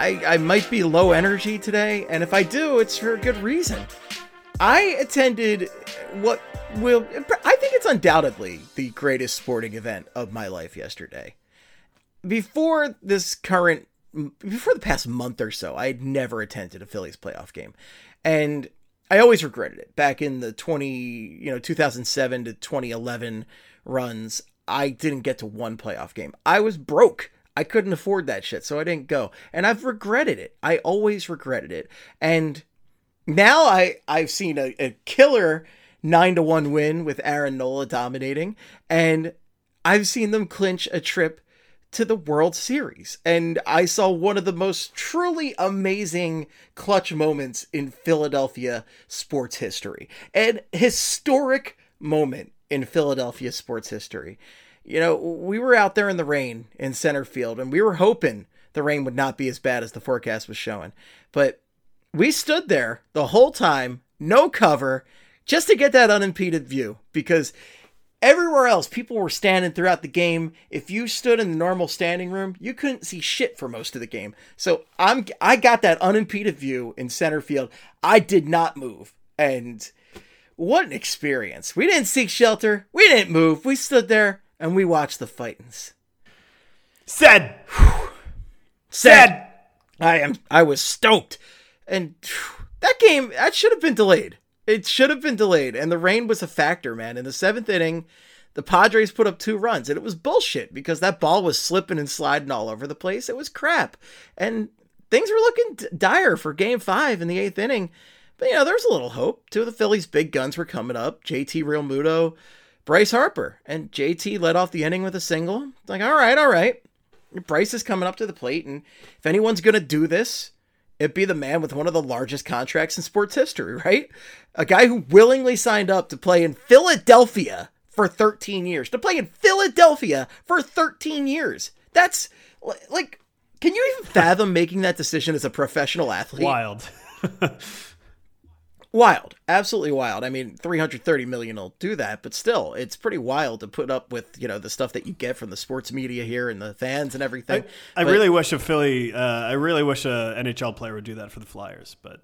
I, I might be low energy today, and if I do, it's for a good reason. I attended what will, I think it's undoubtedly the greatest sporting event of my life yesterday. Before this current, before the past month or so, I had never attended a Phillies playoff game. And I always regretted it. Back in the 20, you know, 2007 to 2011 runs, I didn't get to one playoff game. I was broke. I couldn't afford that shit, so I didn't go. And I've regretted it. I always regretted it. And now I I've seen a, a killer 9 to 1 win with Aaron Nola dominating and I've seen them clinch a trip to the World Series. And I saw one of the most truly amazing clutch moments in Philadelphia sports history. An historic moment in Philadelphia sports history. You know, we were out there in the rain in center field, and we were hoping the rain would not be as bad as the forecast was showing. But we stood there the whole time, no cover, just to get that unimpeded view because everywhere else people were standing throughout the game. If you stood in the normal standing room you couldn't see shit for most of the game. So i'm i got that unimpeded view in center field. I did not move. And what an experience. We didn't seek shelter. We didn't move. We stood there and we watched the fightings. Said. said. I am i was stoked. And that game that should have been delayed. It should have been delayed. And the rain was a factor man. In the seventh inning the padres put up two runs and it was bullshit because that ball was slipping and sliding all over the place. It was crap. And things were looking d- dire for game five in the eighth inning. But you know there's a little hope. Two of the phillies big guns were coming up. Jt Realmuto bryce harper and jt led off the inning with a single like all right all right Bryce is coming up to the plate, and if anyone's going to do this, it'd be the man with one of the largest contracts in sports history, right? A guy who willingly signed up to play in Philadelphia for 13 years. To play in Philadelphia for 13 years. That's like, can you even fathom making that decision as a professional athlete? Wild. Wild, absolutely wild. I mean, 330 million will do that, but still, it's pretty wild to put up with, you know, the stuff that you get from the sports media here and the fans and everything. I But- really wish a Philly. Uh, I really wish a NHL player would do that for the Flyers, but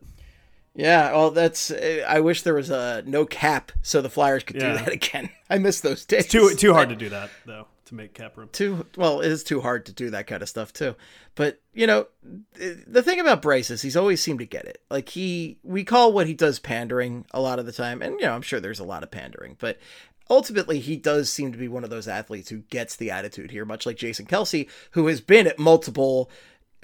Yeah, well, that's. uh, I wish there was a no cap so the Flyers could Yeah. do that again. I miss those days. too too hard to do that though to make cap room. Too well, it is too hard to do that kind of stuff too. But you know, the thing about Bryce is he's always seemed to get it. Like he, we call what he does pandering a lot of the time, and you know, I'm sure there's a lot of pandering, but ultimately he does seem to be one of those athletes who gets the attitude here, much like Jason Kelce, who has been at multiple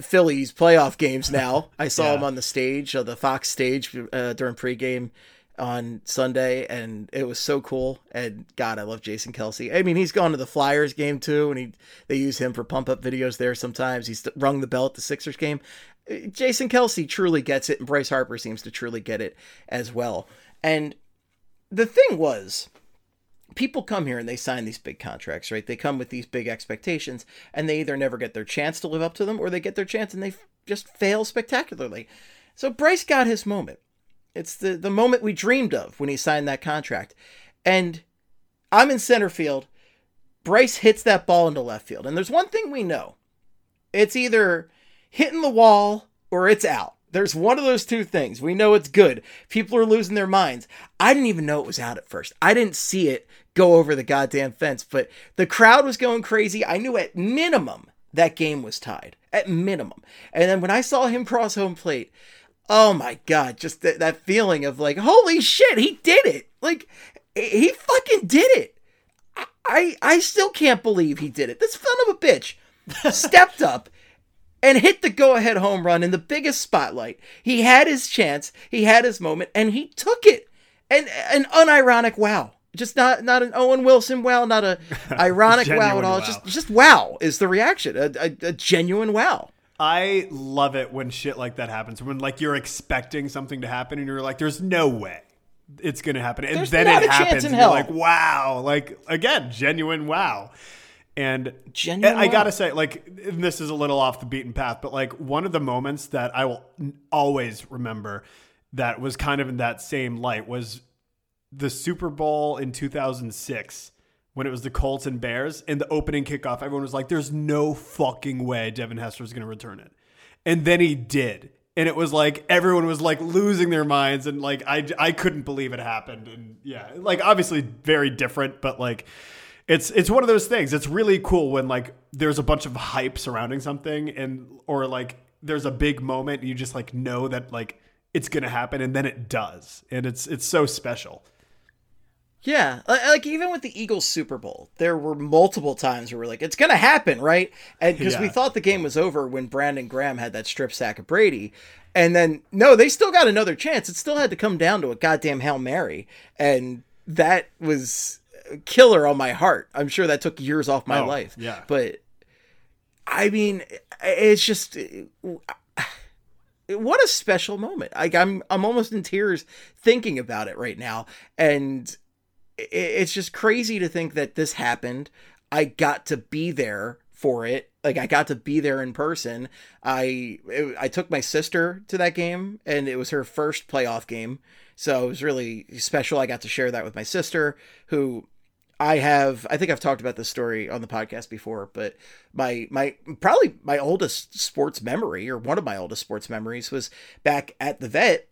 Phillies playoff games now. I saw Yeah. him on the stage, uh, the Fox stage uh, during pregame on Sunday, and it was so cool. And God, I love Jason Kelce. I mean, he's gone to the Flyers game too, and he they use him for pump up videos there sometimes. He's rung the bell at the Sixers game. Uh, Jason Kelce truly gets it, and Bryce Harper seems to truly get it as well. And the thing was, people come here and they sign these big contracts, right? They come with these big expectations, and they either never get their chance to live up to them, or they get their chance and they just fail spectacularly. So Bryce got his moment. It's the the moment we dreamed of when he signed that contract, and I'm in center field. Bryce hits that ball into left field, and there's one thing we know: it's either hitting the wall or it's out. There's one of those two things. We know it's good. People are losing their minds. I didn't even know it was out at first. I didn't see it go over the goddamn fence, but the crowd was going crazy. I knew at minimum that game was tied. At minimum. And then when I saw him cross home plate, oh my god, just th- that feeling of like, holy shit, he did it. Like he fucking did it. I I, still can't believe he did it. This son of a bitch stepped up and hit the go ahead home run in the biggest spotlight. He had his chance, he had his moment, and he took it. And an unironic wow. Just not not an Owen Wilson wow, not a ironic wow at all. wow. Just just wow is the reaction. A, a, a genuine wow. I love it when shit like that happens. When like you're expecting something to happen and you're like, "There's no way it's gonna happen," and There's then it happens. and. You're like, "Wow!" Like again, genuine wow. And Genuine I gotta say, like, and this is a little off the beaten path, but like one of the moments that I will always remember that was kind of in that same light was the Super Bowl in 2006 when it was the Colts and Bears and the opening kickoff. Everyone was like, "There's no fucking way Devin Hester is going to return it," and then he did, and it was like everyone was like losing their minds, and like I I couldn't believe it happened, and yeah, like obviously very different, but like. It's it's one of those things. It's really cool when like there's a bunch of hype surrounding something and or like there's a big moment you just like know that like it's gonna happen and then it does and it's it's so special. Yeah, like even with the Eagles Super Bowl, there were multiple times where we're like, "It's gonna happen, right?" And because we thought the game was over when Brandon Graham had that strip sack of Brady, and then no, they still got another chance. It still had to come down to a goddamn hail mary, and that was killer on my heart. I'm sure that took years off my Oh, life. yeah. but I mean, it's just what a special moment. Like I'm I'm almost in tears thinking about it right now and it's just crazy to think that this happened. I got to be there for it. Like I got to be there in person. I it- I took my sister to that game and it was her first playoff game. So it was really special. I got to share that with my sister who I have I think I've talked about this story on the podcast before, but my my probably my oldest sports memory or one of my oldest sports memories was back at the vet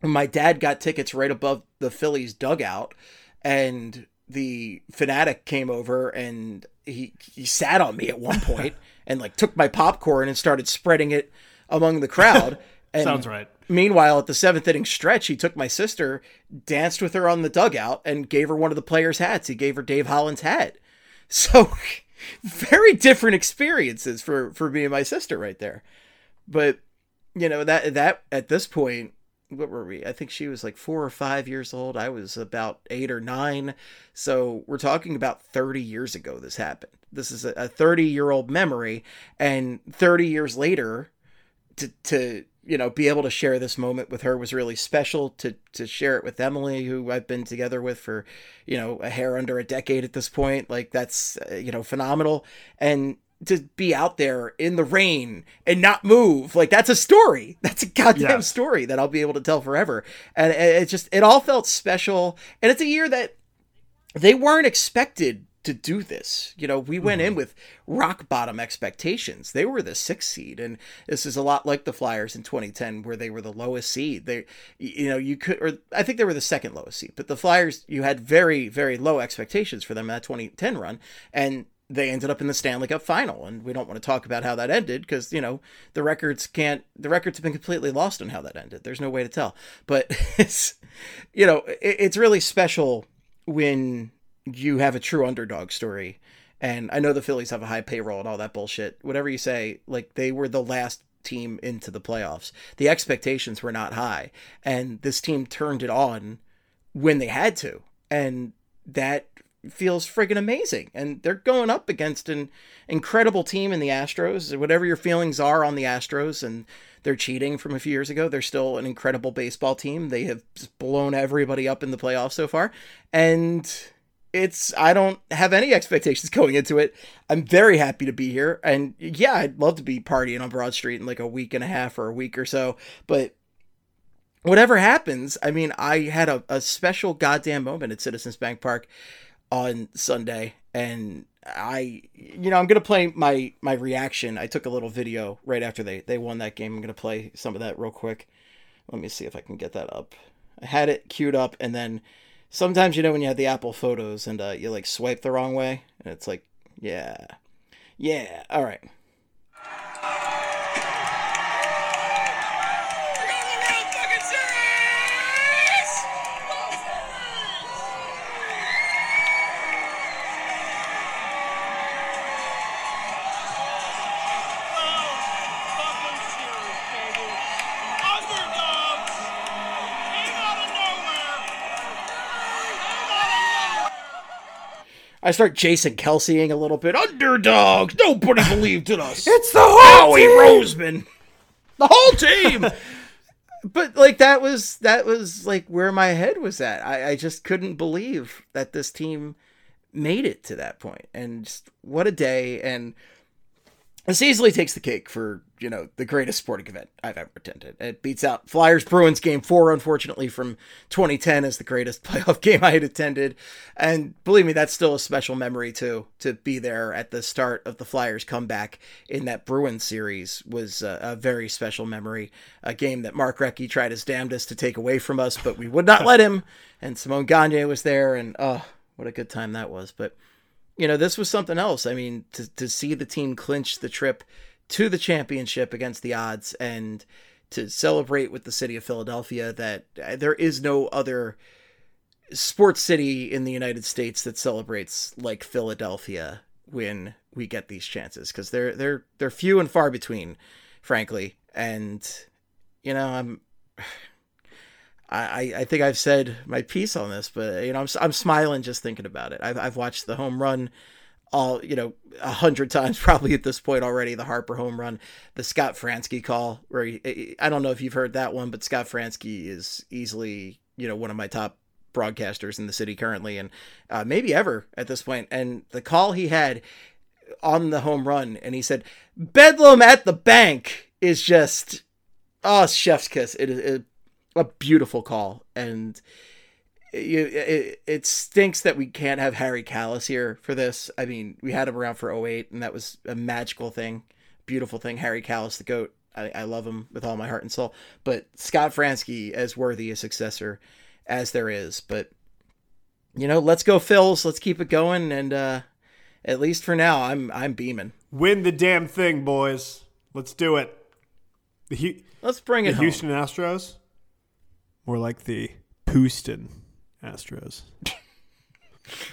when my dad got tickets right above the Phillies dugout and the fanatic came over and he he sat on me at one point and like took my popcorn and started spreading it among the crowd. And Sounds right. Meanwhile, at the seventh inning stretch, he took my sister, danced with her on the dugout, and gave her one of the players' hats. He gave her Dave Hollins's hat. So, very different experiences for for me and my sister right there. But you know that that at this point, what were we? I think she was like four or five years old. I was about eight or nine. So we're talking about thirty years ago. This happened. This is a thirty year old memory, and thirty years later, to to you know be able to share this moment with her was really special to to share it with Emily who I've been together with for you know a hair under a decade at this point like that's uh, you know phenomenal and to be out there in the rain and not move. Like that's a story. That's a goddamn story that I'll be able to tell forever. And it it just it all felt special. And it's a year that they weren't expected to do this. You know, we went in mm-hmm. with rock bottom expectations. They were the sixth seed, and this is a lot like the Flyers in 2010, where they were the lowest seed. They, you know, you could, or I think they were the second lowest seed, but the Flyers, you had very, very low expectations for them in that 2010 run, and they ended up in the Stanley Cup final. And we don't want to talk about how that ended because, you know, the records can't, the records have been completely lost on how that ended. There's no way to tell. But it's, you know, it, it's really special when you have a true underdog story. And I know the Phillies have a high payroll and all that bullshit. Whatever you say, like they were the last team into the playoffs. The expectations were not high. And this team turned it on when they had to. And that feels friggin' amazing. And they're going up against an incredible team in the Astros. Whatever your feelings are on the Astros and their cheating from a few years ago, they're still an incredible baseball team. They have blown everybody up in the playoffs so far. And it's I don't have any expectations going into it. I'm very happy to be here. And yeah, I'd love to be partying on Broad Street in like a week and a half or a week or so. But whatever happens, I mean, I had a, a special goddamn moment at Citizens Bank Park on Sunday and I you know, I'm gonna play my my reaction. I took a little video right after they, they won that game. I'm gonna play some of that real quick. Let me see if I can get that up. I had it queued up and then sometimes you know when you have the Apple photos and uh, you like swipe the wrong way and it's like, yeah. Yeah, all right. I start Jason Kelseying a little bit. Underdogs. Nobody believed in us. It's the whole Howie Roseman. The whole team. but like that was that was like where my head was at. I, I just couldn't believe that this team made it to that point. And just, what a day. And this easily takes the cake for you know the greatest sporting event I've ever attended. It beats out Flyers Bruins game four, unfortunately from 2010 as the greatest playoff game I had attended, and believe me, that's still a special memory too. To be there at the start of the Flyers comeback in that Bruins series was a, a very special memory. A game that Mark Recchi tried his damnedest to take away from us, but we would not let him. And Simon Gagne was there, and oh, what a good time that was. But you know, this was something else. I mean, to to see the team clinch the trip to the championship against the odds and to celebrate with the city of Philadelphia that uh, there is no other sports city in the United States that celebrates like Philadelphia when we get these chances because they're they're they're few and far between, frankly. And you know, I'm I I think I've said my piece on this, but you know, I'm I'm smiling just thinking about it. I've I've watched the home run all you know a hundred times probably at this point already. The Harper home run, the Scott Franzke call, where he, I don't know if you've heard that one, but Scott Franzke is easily you know one of my top broadcasters in the city currently, and uh, maybe ever at this point. And the call he had on the home run, and he said, "Bedlam at the bank" is just oh chef's kiss. It is a beautiful call, and it, it, it stinks that we can't have Harry Kalas here for this. I mean, we had him around for 08, and that was a magical thing, beautiful thing. Harry Kalas, the GOAT. I, I love him with all my heart and soul. But Scott Franzke as worthy a successor as there is. But, you know, let's go, Phils. Let's keep it going. And uh, at least for now, I'm I'm beaming. Win the damn thing, boys. Let's do it. The, let's bring it the home. Houston Astros, more like the Houston Astros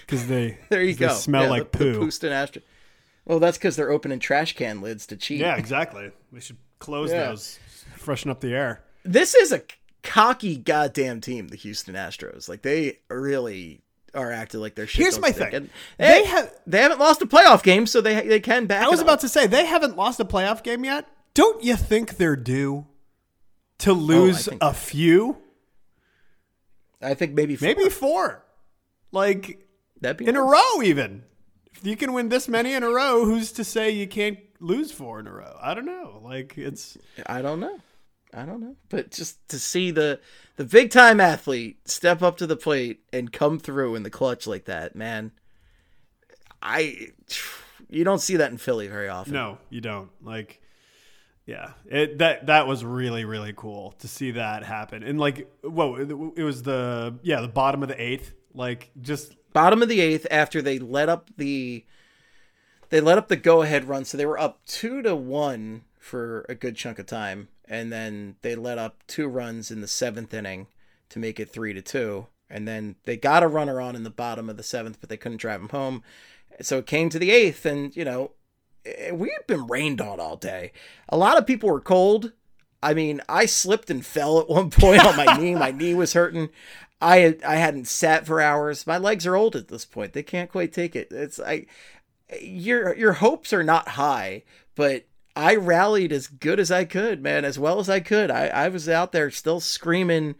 because they there you they go smell yeah, like the, poo. The Houston Astros. Well, that's because they're opening trash can lids to cheat. Yeah, exactly. We should close Yeah. those, freshen up the air. This is a cocky goddamn team, the Houston Astros. Like they really are acting like their shit. Here's my stink. thing. They They, have- they haven't lost a playoff game, so they they can back. I was about up. to say they haven't lost a playoff game yet. Don't you think they're due to oh, lose think- a few? I think maybe four. Maybe four. Like that'd be in a row even. If you can win this many in a row, who's to say you can't lose four in a row? I don't know. Like it's I don't know. I don't know. But just to see the the big time athlete step up to the plate and come through in the clutch like that, man. I you don't see that in Philly very often. no, you don't. Like yeah, it that that was really really cool to see that happen. And like whoa, it, it was the yeah, the bottom of the 8th. Like just bottom of the eighth after they let up the they let up the go ahead run so they were up two to one for a good chunk of time and then they let up two runs in the seventh inning to make it three to two and then they got a runner on in the bottom of the seventh but they couldn't drive him home so it came to the eighth and you know eh, we had been rained on all day a lot of people were cold I mean, I slipped and fell at one point on my knee. My knee was hurting. I I hadn't sat for hours. My legs are old at this point. They can't quite take it. It's I your your hopes are not high, but I rallied as good as I could, man, as well as I could. I, I was out there still screaming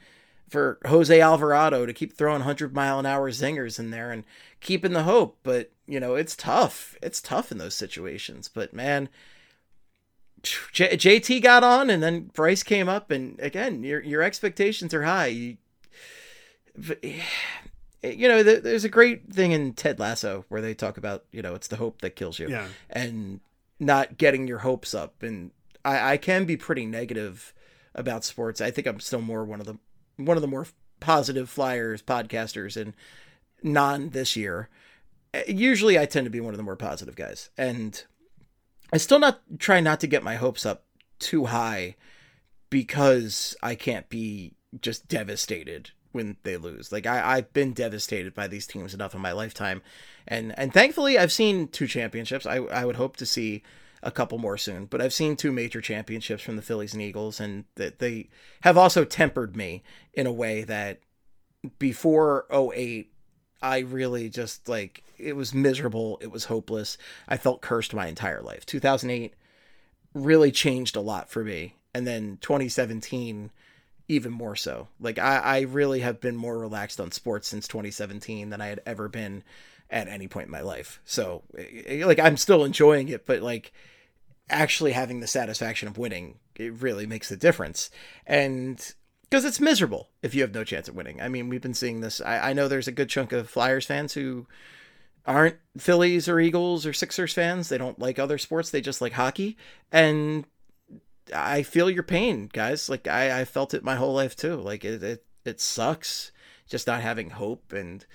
for Jose Alvarado to keep throwing 100 mile an hour zingers in there and keeping the hope. But, you know, it's tough. It's tough in those situations. But, man, J- JT got on and then Bryce came up. And again, your, your expectations are high. You, but, eh, you know, there- there's a great thing in Ted Lasso where they talk about, you know, it's the hope that kills you yeah. and not getting your hopes up. And I, I can be pretty negative about sports. I think I'm still more one of the one of the more positive flyers podcasters and non this year. Uh, Usually, I tend to be one of the more positive guys, and I still not try not to get my hopes up too high because I can't be just devastated when they lose. Like I, I've been devastated by these teams enough in my lifetime, and and thankfully I've seen two championships. I I would hope to see a couple more soon, but I've seen two major championships from the Phillies and Eagles, and that they have also tempered me in a way that before 08 I really just like it was miserable. It was hopeless. I felt cursed my entire life. 2008 really changed a lot for me, and then 2017 even more so. Like I, I really have been more relaxed on sports since 2017 than I had ever been at any point in my life. So eh, like I'm still enjoying it, but like actually having the satisfaction of winning, it really makes a difference. And because it's miserable if you have no chance at winning. I mean, we've been seeing this. I, I know there's a good chunk of Flyers fans who aren't Phillies or Eagles or Sixers fans. They don't like other sports. They just like hockey. And I feel your pain, guys. Like I, I felt it my whole life too. Like it, it, it sucks just not having hope. And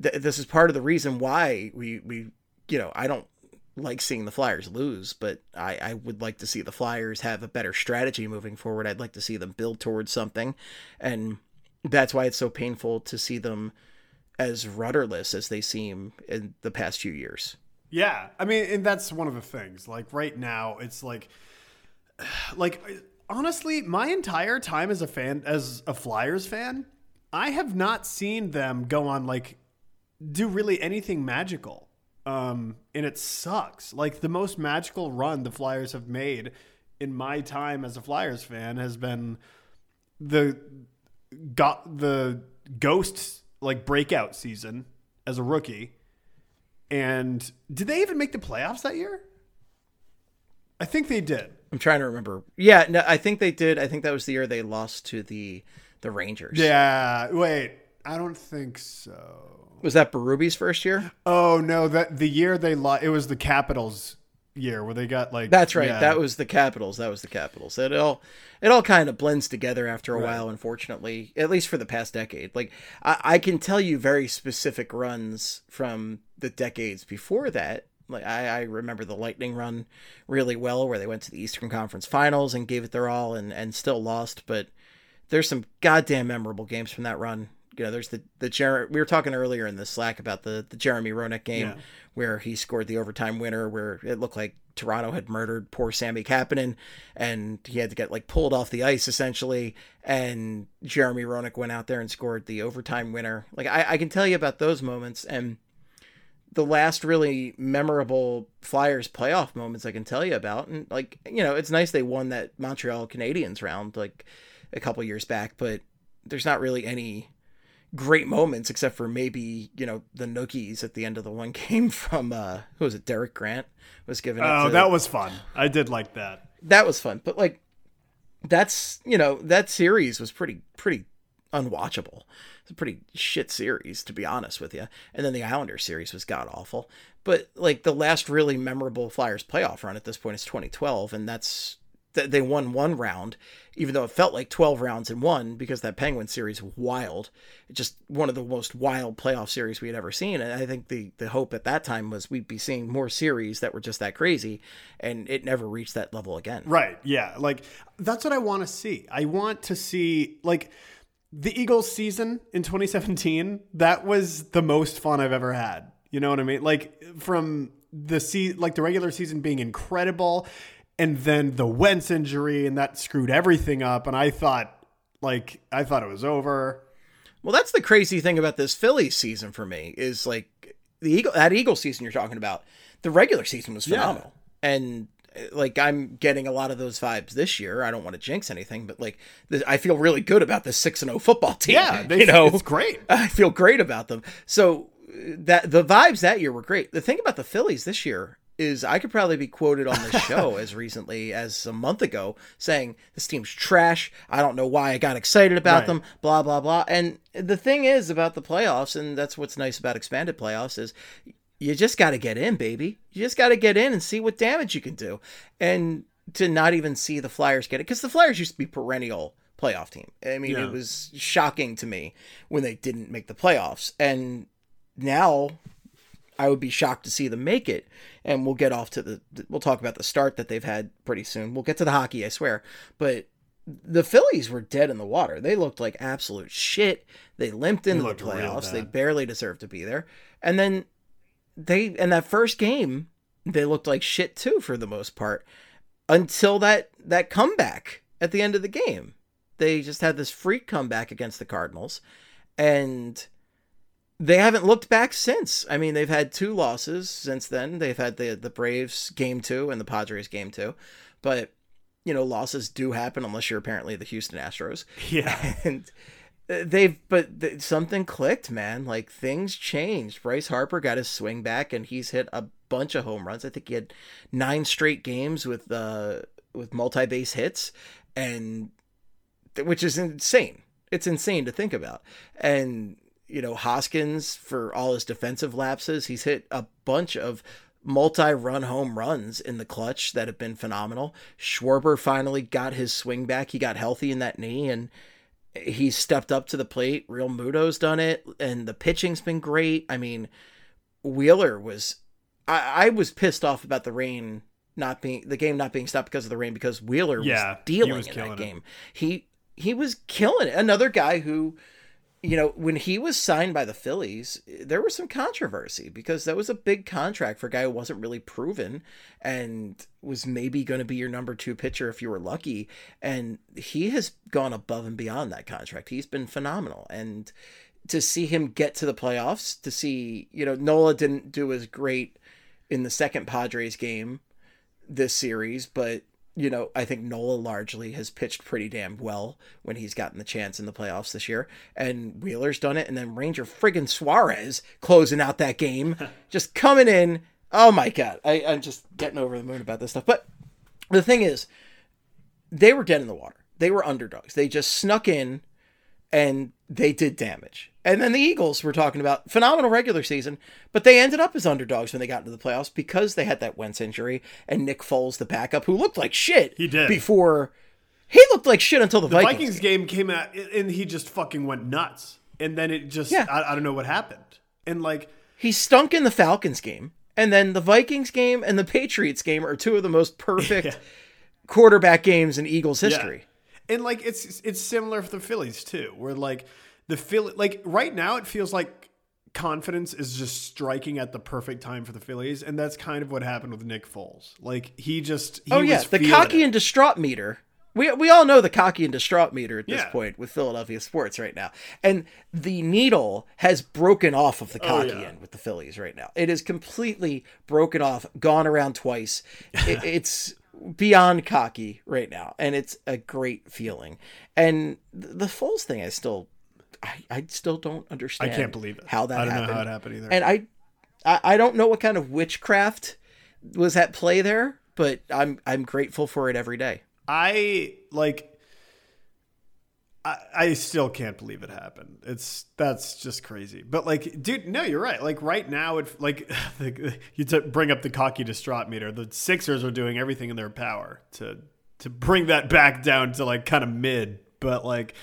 th- this is part of the reason why we, we, you know, I don't like seeing the Flyers lose, but I, I would like to see the Flyers have a better strategy moving forward. I'd like to see them build towards something. And that's why it's so painful to see them as rudderless as they seem in the past few years. Yeah. I mean, and that's one of the things. Like right now, it's like, like honestly, my entire time as a fan, as a Flyers fan, I have not seen them go on like do really anything magical. Um, and it sucks. Like the most magical run the Flyers have made in my time as a Flyers fan has been the got the ghosts like breakout season as a rookie. And did they even make the playoffs that year? I think they did. I'm trying to remember. Yeah, no, I think they did. I think that was the year they lost to the the Rangers. Yeah. Wait, I don't think so. Was that Berube's first year? Oh no, that the year they lost, it was the Capitals year where they got like. That's right. yeah. That was the Capitals. That was the Capitals. It all it all kind of blends together after a while. Unfortunately, at least for the past decade. Like I, I can tell you very specific runs from the decades before that. Like I, I remember the Lightning run really well, where they went to the Eastern Conference Finals and gave it their all, and and still lost. But there's some goddamn memorable games from that run. You know, there's the the Jer- we were talking earlier in the Slack about the the Jeremy Roenick game Yeah. where he scored the overtime winner, where it looked like Toronto had murdered poor Sami Kapanen, and he had to get like pulled off the ice essentially, and Jeremy Roenick went out there and scored the overtime winner. Like I, I can tell you about those moments and the last really memorable Flyers playoff moments I can tell you about. And like, you know, it's nice they won that Montreal Canadiens round like a couple years back, but there's not really any great moments except for maybe, you know, the nookies at the end of the one game from uh who was it, Derek Grant was given Oh, to- that was fun. I did like that. that was fun. But like that's you know, that series was pretty pretty unwatchable. It's a pretty shit series, to be honest with you. And then the Islanders series was god awful. But like the last really memorable Flyers playoff run at this point is 2012, and that's th- they won one round, even though it felt like 12 rounds in one because that Penguin series was wild. Just one of the most wild playoff series we had ever seen. And I think the the hope at that time was we'd be seeing more series that were just that crazy, and it never reached that level again. Right. Yeah. Like that's what I want to see. I want to see like the Eagles season in 2017. That was the most fun I've ever had. You know what I mean? Like from the se- like the regular season being incredible and then the Wentz injury and that screwed everything up and I thought like I thought it was over. Well, that's the crazy thing about this Phillies season for me is like the Eagle that Eagle season you're talking about. The regular season was Yeah. phenomenal, and uh, like I'm getting a lot of those vibes this year. I don't want to jinx anything, but like this, I feel really good about this six and zero football team. Yeah, they, you know, it's great. I feel great about them. So uh, that the vibes that year were great. The thing about the Phillies this year is I could probably be quoted on this show as recently as a month ago saying this team's trash. I don't know why I got excited about Right. them. Blah blah blah. And the thing is about the playoffs, and that's what's nice about expanded playoffs is you just got to get in, baby. You just got to get in and see what damage you can do. And to not even see the Flyers get it, because the Flyers used to be perennial playoff team. I mean, Yeah. it was shocking to me when they didn't make the playoffs. And now I would be shocked to see them make it. And we'll get off to the, we'll talk about the start that they've had pretty soon. We'll get to the hockey, I swear. But the Phillies were dead in the water. They looked like absolute shit. They limped into the playoffs. They barely deserved to be there. And then they, in that first game, they looked like shit too for the most part until that that comeback at the end of the game. They just had this freak comeback against the Cardinals and they haven't looked back since. I mean, they've had two losses since then. They've had the the Braves game two and the Padres game two, but you know losses do happen unless you're apparently the Houston Astros. Yeah. And they've but th- something clicked, man. Like things changed. Bryce Harper got his swing back, and he's hit a bunch of home runs. I think he had nine straight games with uh with multi base hits, and which is insane. It's insane to think about. And you know, Hoskins, for all his defensive lapses, he's hit a bunch of multi-run home runs in the clutch that have been phenomenal. Schwarber finally got his swing back. He got healthy in that knee and he stepped up to the plate. Realmuto's done it, and the pitching's been great. I mean, Wheeler was I, I was pissed off about the rain not being the game not being stopped because of the rain because Wheeler Yeah, was dealing was in that game. He he was killing it. Another guy who, you know, when he was signed by the Phillies, there was some controversy because that was a big contract for a guy who wasn't really proven and was maybe going to be your number two pitcher if you were lucky. And he has gone above and beyond that contract. He's been phenomenal. And to see him get to the playoffs, to see, you know, Nola didn't do as great in the second Padres game this series, but you know, I think Nola largely has pitched pretty damn well when he's gotten the chance in the playoffs this year. And Wheeler's done it. And then Ranger friggin' Suarez closing out that game, just coming in. Oh my God. I, I'm just getting over the moon about this stuff. But the thing is, they were dead in the water. They were underdogs. They just snuck in and they did damage. And then the Eagles were talking about phenomenal regular season, but they ended up as underdogs when they got into the playoffs because they had that Wentz injury and Nick Foles, the backup, who looked like shit. He did. before. He looked like shit until the, The Vikings. Vikings game came out and he just fucking went nuts. And then it just Yeah. I, I don't know what happened. And like He stunk in the Falcons game, and then the Vikings game and the Patriots game are two of the most perfect Yeah. quarterback games in Eagles history. And like it's it's similar for the Phillies too, where like the Philly like right now it feels like confidence is just striking at the perfect time for the Phillies, and that's kind of what happened with Nick Foles. Like he just he oh yeah, the cocky it. and distraught meter. We we all know the cocky and distraught meter at this Yeah. point with Philadelphia sports right now, and the needle has broken off of the oh, cocky Oh, yeah. end with the Phillies right now. It is completely broken off, gone around twice. It, it's beyond cocky right now, and it's a great feeling. And the Foles thing, I still, I, I still don't understand I can't believe it. how that I don't happened. know how it happened either. And I, I, I don't know what kind of witchcraft was at play there, but I'm I'm grateful for it every day. I like. I, I still can't believe it happened. It's that's just crazy. But like, dude, no, you're right. Like right now, it like you t- bring up the cocky distraught meter. The Sixers are doing everything in their power to to bring that back down to like kind of mid. But like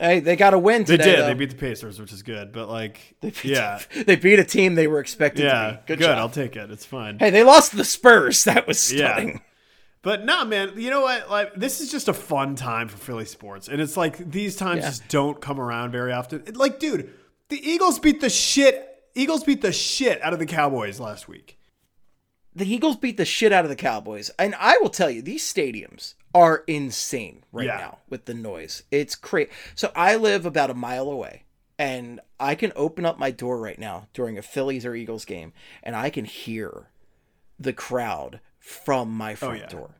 Hey, they got a win today. they did, though. they beat the Pacers, which is good. But like, They beat- yeah, they beat a team they were expected yeah, to beat. Good, good. job. I'll take it. It's fine. Hey, they lost the Spurs. That was Yeah. stunning. But nah, man, you know what? Like this is just a fun time for Philly sports, and it's like these times Yeah. just don't come around very often. Like, dude, the Eagles beat the shit. Eagles beat the shit out of the Cowboys last week. The Eagles beat the shit out of the Cowboys, and I will tell you, these stadiums are insane right Yeah. now with the noise. It's crazy. So I live about a mile away, and I can open up my door right now during a Phillies or Eagles game, and I can hear the crowd from my oh, front Oh, yeah. door.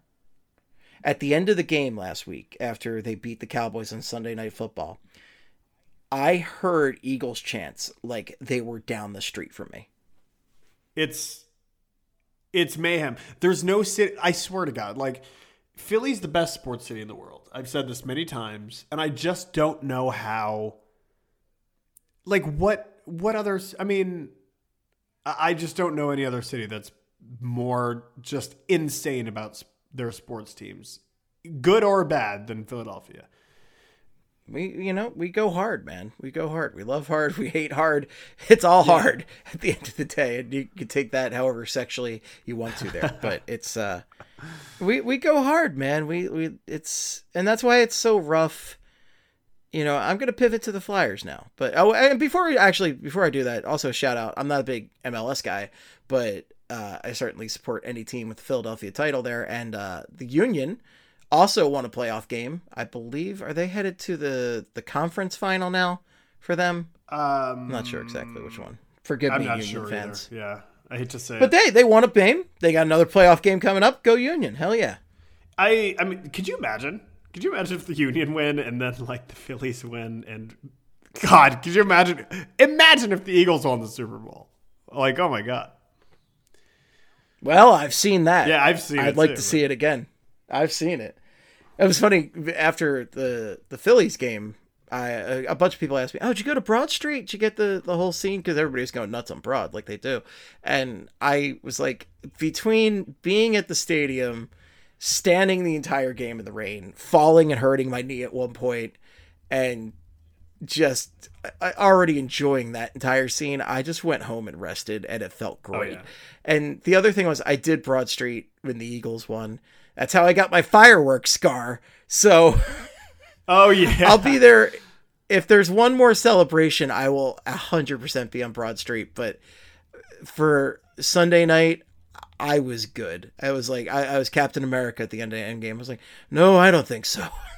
At the end of the game last week, after they beat the Cowboys on Sunday Night Football, I heard Eagles chants like they were down the street from me. It's it's mayhem. There's no city. I swear to God, like Philly's the best sports city in the world. I've said this many times, and I just don't know how. Like what? What others? I mean, I just don't know any other city that's more just insane about their sports teams, good or bad, than Philadelphia. We, you know, we go hard, man. We go hard. We love hard. We hate hard. It's all hard at the end of the day, and you can take that however sexually you want to there. but it's, uh, we we go hard, man. We we it's, and that's why it's so rough. You know, I'm gonna pivot to the Flyers now. But oh, and before we actually before I do that, also shout out. I'm not a big MLS guy, but uh, I certainly support any team with the Philadelphia title there, and uh, the Union also won a playoff game. I believe are they headed to the the conference final now for them? Um, I'm not sure exactly which one. Forgive I'm me, not Union sure fans. either. Yeah, I hate to say But it. they they won a game. They got another playoff game coming up. Go Union. Hell yeah. I I mean, could you imagine? Could you imagine if the Union win and then like the Phillies win and God, could you imagine? Imagine if the Eagles won the Super Bowl. Like, oh my God. Well, I've seen that. Yeah, I've seen I'd like too, to but- see it again. I've seen it. It was funny after the the Phillies game. I a, a bunch of people asked me, "Oh, did you go to Broad Street? Did you get the the whole scene?" Because everybody's going nuts on Broad, like they do. And I was like, between being at the stadium, standing the entire game in the rain, falling and hurting my knee at one point, and just I, already enjoying that entire scene. I just went home and rested, and it felt oh, great. yeah. And the other thing was, I did Broad Street when the Eagles won. That's how I got my fireworks scar. So Oh yeah. I'll be there. If there's one more celebration, I will 100% be on Broad Street. But for Sunday night, I was good. I was like, I, I was Captain America at the end of the end game. I was like, no, I don't think so.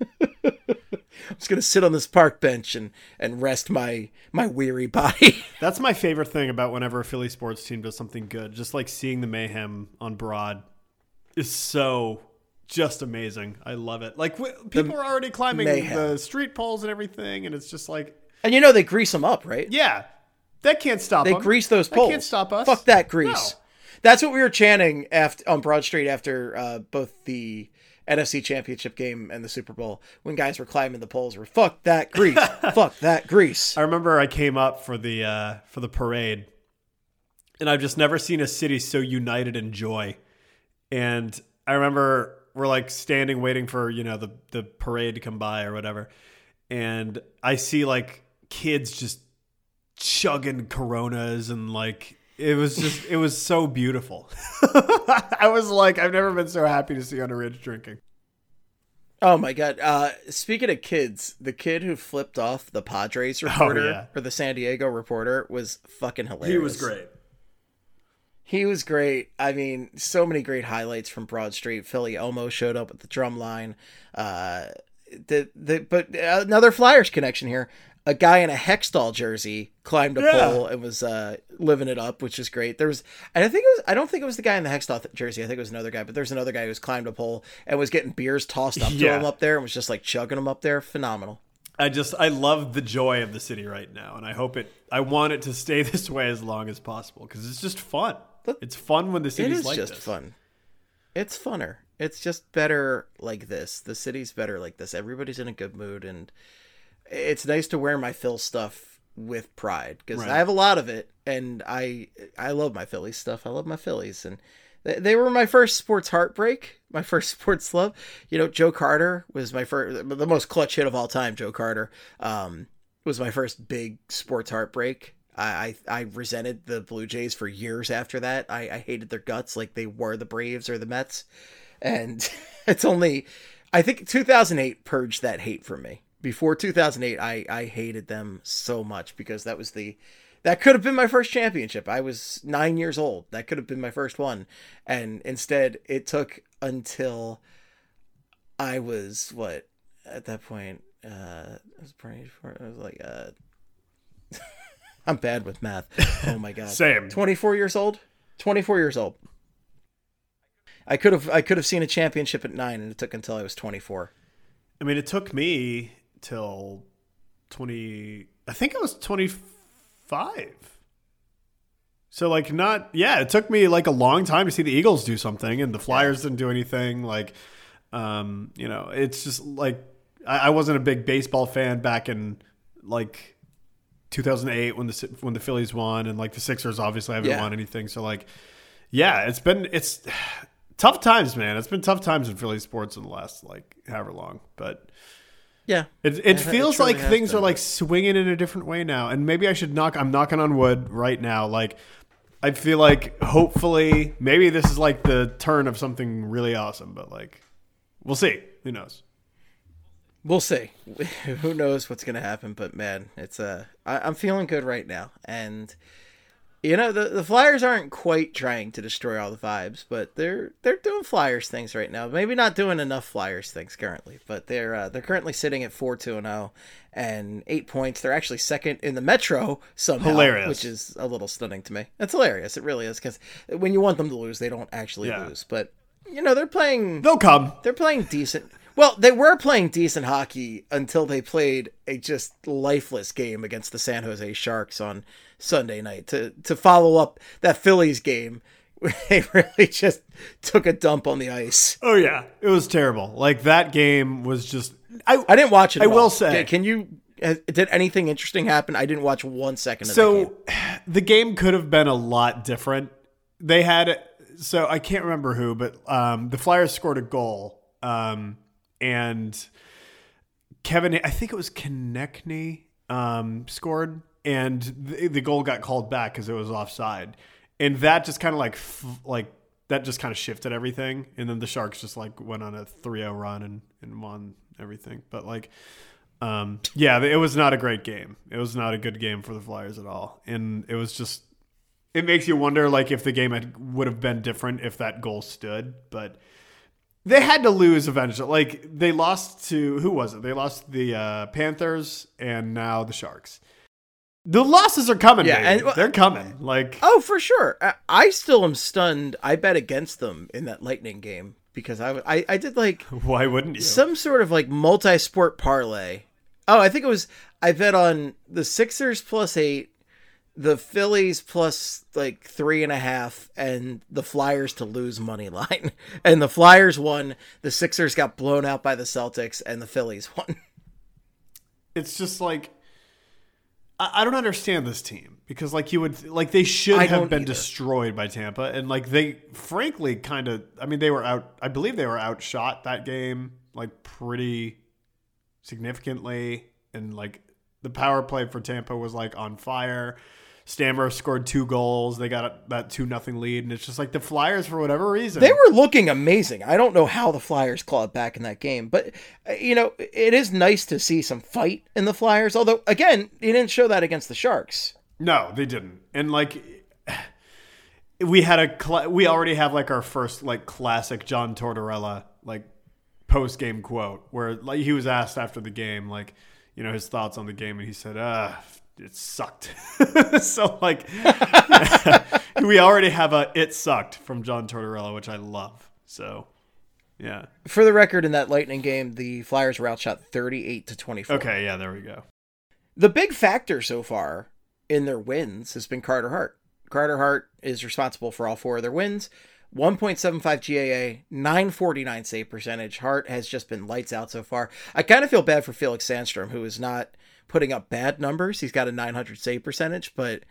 I'm just gonna sit on this park bench and and rest my my weary body. That's my favorite thing about whenever a Philly sports team does something good. Just like seeing the mayhem on Broad is so just amazing. I love it. Like wh- people are already climbing mayhem. the street poles and everything, and it's just like, and you know they grease them up, right? yeah, that can't stop. They them. grease those That poles. can't stop us. Fuck that grease. No. That's what we were chanting after on Broad Street after uh, both the NFC Championship game and the Super Bowl when guys were climbing the poles. Were fuck that grease. fuck that grease. I remember I came up for the uh, for the parade, and I've just never seen a city so united in joy. And I remember we're like standing waiting for you know the the parade to come by or whatever, and I see like kids just chugging Coronas and like it was just it was so beautiful. I was like I've never been so happy to see underage drinking. Oh my god. Uh, speaking of kids, the kid who flipped off the Padres reporter Oh, yeah. or the San Diego reporter was fucking hilarious. He was great. He was great. I mean, so many great highlights from Broad Street. Philly Elmo showed up at the drum line. Uh, the the but another Flyers connection here. A guy in a Hextall jersey climbed a Yeah. pole and was uh, living it up, which is great. There was, and I think it was, I don't think it was the guy in the Hextall th- jersey. I think it was another guy. But there's another guy who's climbed a pole and was getting beers tossed up to him up there and was just like chugging them up there. Phenomenal. I just I love the joy of the city right now, and I hope it. I want it to stay this way as long as possible because it's just fun. It's fun when the It city's is like just this. fun. It's funner. It's just better like this. The city's better like this. Everybody's in a good mood, and it's nice to wear my Phil stuff with pride because Right. I have a lot of it, and I I love my Phillies stuff. I love my Phillies, and they, they were my first sports heartbreak, my first sports love. You know, Joe Carter was my first, the most clutch hit of all time. Joe Carter um, was my first big sports heartbreak. I, I I resented the Blue Jays for years after that. I, I hated their guts like they were the Braves or the Mets. And it's only I think 2008 purged that hate from me. Before 2008 I I hated them so much because that was the that could have been my first championship. I was 9 years old. That could have been my first one. And instead it took until I was what at that point uh I was pretty I was like uh I'm bad with math. Oh my god. Same. 24 years old? 24 years old. I could have I could have seen a championship at 9 and it took until I was 24. I mean, it took me till twenty. I think I was twenty five. So like not yeah, it took me like a long time to see the Eagles do something, and the Flyers didn't do anything. Like, um, you know, it's just like I, I wasn't a big baseball fan back in like 2008 when the when the Phillies won, and like the Sixers obviously haven't Yeah. won anything. So like, yeah, it's been it's tough times, man. It's been tough times in Philly sports in the last like however long, but. Yeah. It, it it feels truly like things been, are like swinging in a different way now, and maybe I should knock. I'm knocking on wood right now. Like, I feel like hopefully, maybe this is like the turn of something really awesome. But like, we'll see. Who knows? We'll see. Who knows what's going to happen, but man, it's uh I, I'm feeling good right now and You know, the, the Flyers aren't quite trying to destroy all the vibes, but they're they're doing Flyers things right now. Maybe not doing enough Flyers things currently, but they're uh, they're currently sitting at four two and zero and eight points. They're actually second in the Metro somehow, Hilarious. which is a little stunning to me. It's hilarious. It really is because when you want them to lose, they don't actually Yeah. lose. But you know, they're playing They'll come. they're playing decent. Well, they were playing decent hockey until they played a just lifeless game against the San Jose Sharks on Sunday night to to follow up that Phillies game. They really just took a dump on the ice. Oh yeah, it was terrible. Like that game was just. I, I didn't watch it. I will all. say- Can- you? Did anything interesting happen? I didn't watch one second of the game. so the game could have been a lot different. They had so I can't remember who, but um, the Flyers scored a goal, um, and Kevin, I think it was Konecny, um, scored, and the, the goal got called back because it was offside, and that just kind of like f- like that just kind of shifted everything, and then the Sharks just like went on a 3-0 run and and won everything, but like. Um, yeah, it was not a great game. It was not a good game for the Flyers at all, and it was just. It makes you wonder, like, if the game had, would have been different if that goal stood, but they had to lose eventually. Like they lost to who was it? They lost the uh, Panthers and now the Sharks. The losses are coming. Yeah, and- uh, they're coming. Like Oh, for sure. I, I still am stunned. I bet against them in that Lightning game because I I, I did like why wouldn't you? some sort of like multi-sport parlay. Oh, I think it was I bet on the Sixers plus eight, the Phillies plus like three and a half, and the Flyers to lose money line. And the Flyers won. The Sixers got blown out by the Celtics, and the Phillies won. it's just like I, I don't understand this team because like you would like they should I have been either. destroyed by Tampa and like they frankly kind of I mean they were out I believe they were outshot that game like pretty significantly and like the power play for Tampa was like on fire. Stammer scored two goals. They got that two nothing lead, and it's just like the Flyers for whatever reason. They were looking amazing. I don't know how the Flyers clawed back in that game, but uh, you know it is nice to see some fight in the Flyers. Although again, they didn't show that against the Sharks. No, they didn't. And like we had a we already have like our first like classic John Tortorella like post game quote where like he was asked after the game like you know his thoughts on the game and he said uh it sucked. so like we already have a it sucked from John Tortorella which I love. So yeah. For the record, in that Lightning game, the Flyers were outshot thirty-eight to twenty-four. Okay, yeah, there we go. The big factor so far in their wins has been Carter Hart. Carter Hart is responsible for all four of their wins. 1.75 GAA, 949 save percentage. Hart has just been lights out so far. I kind of feel bad for Felix Sandstrom, who is not putting up bad numbers. He's got a 900 save percentage, but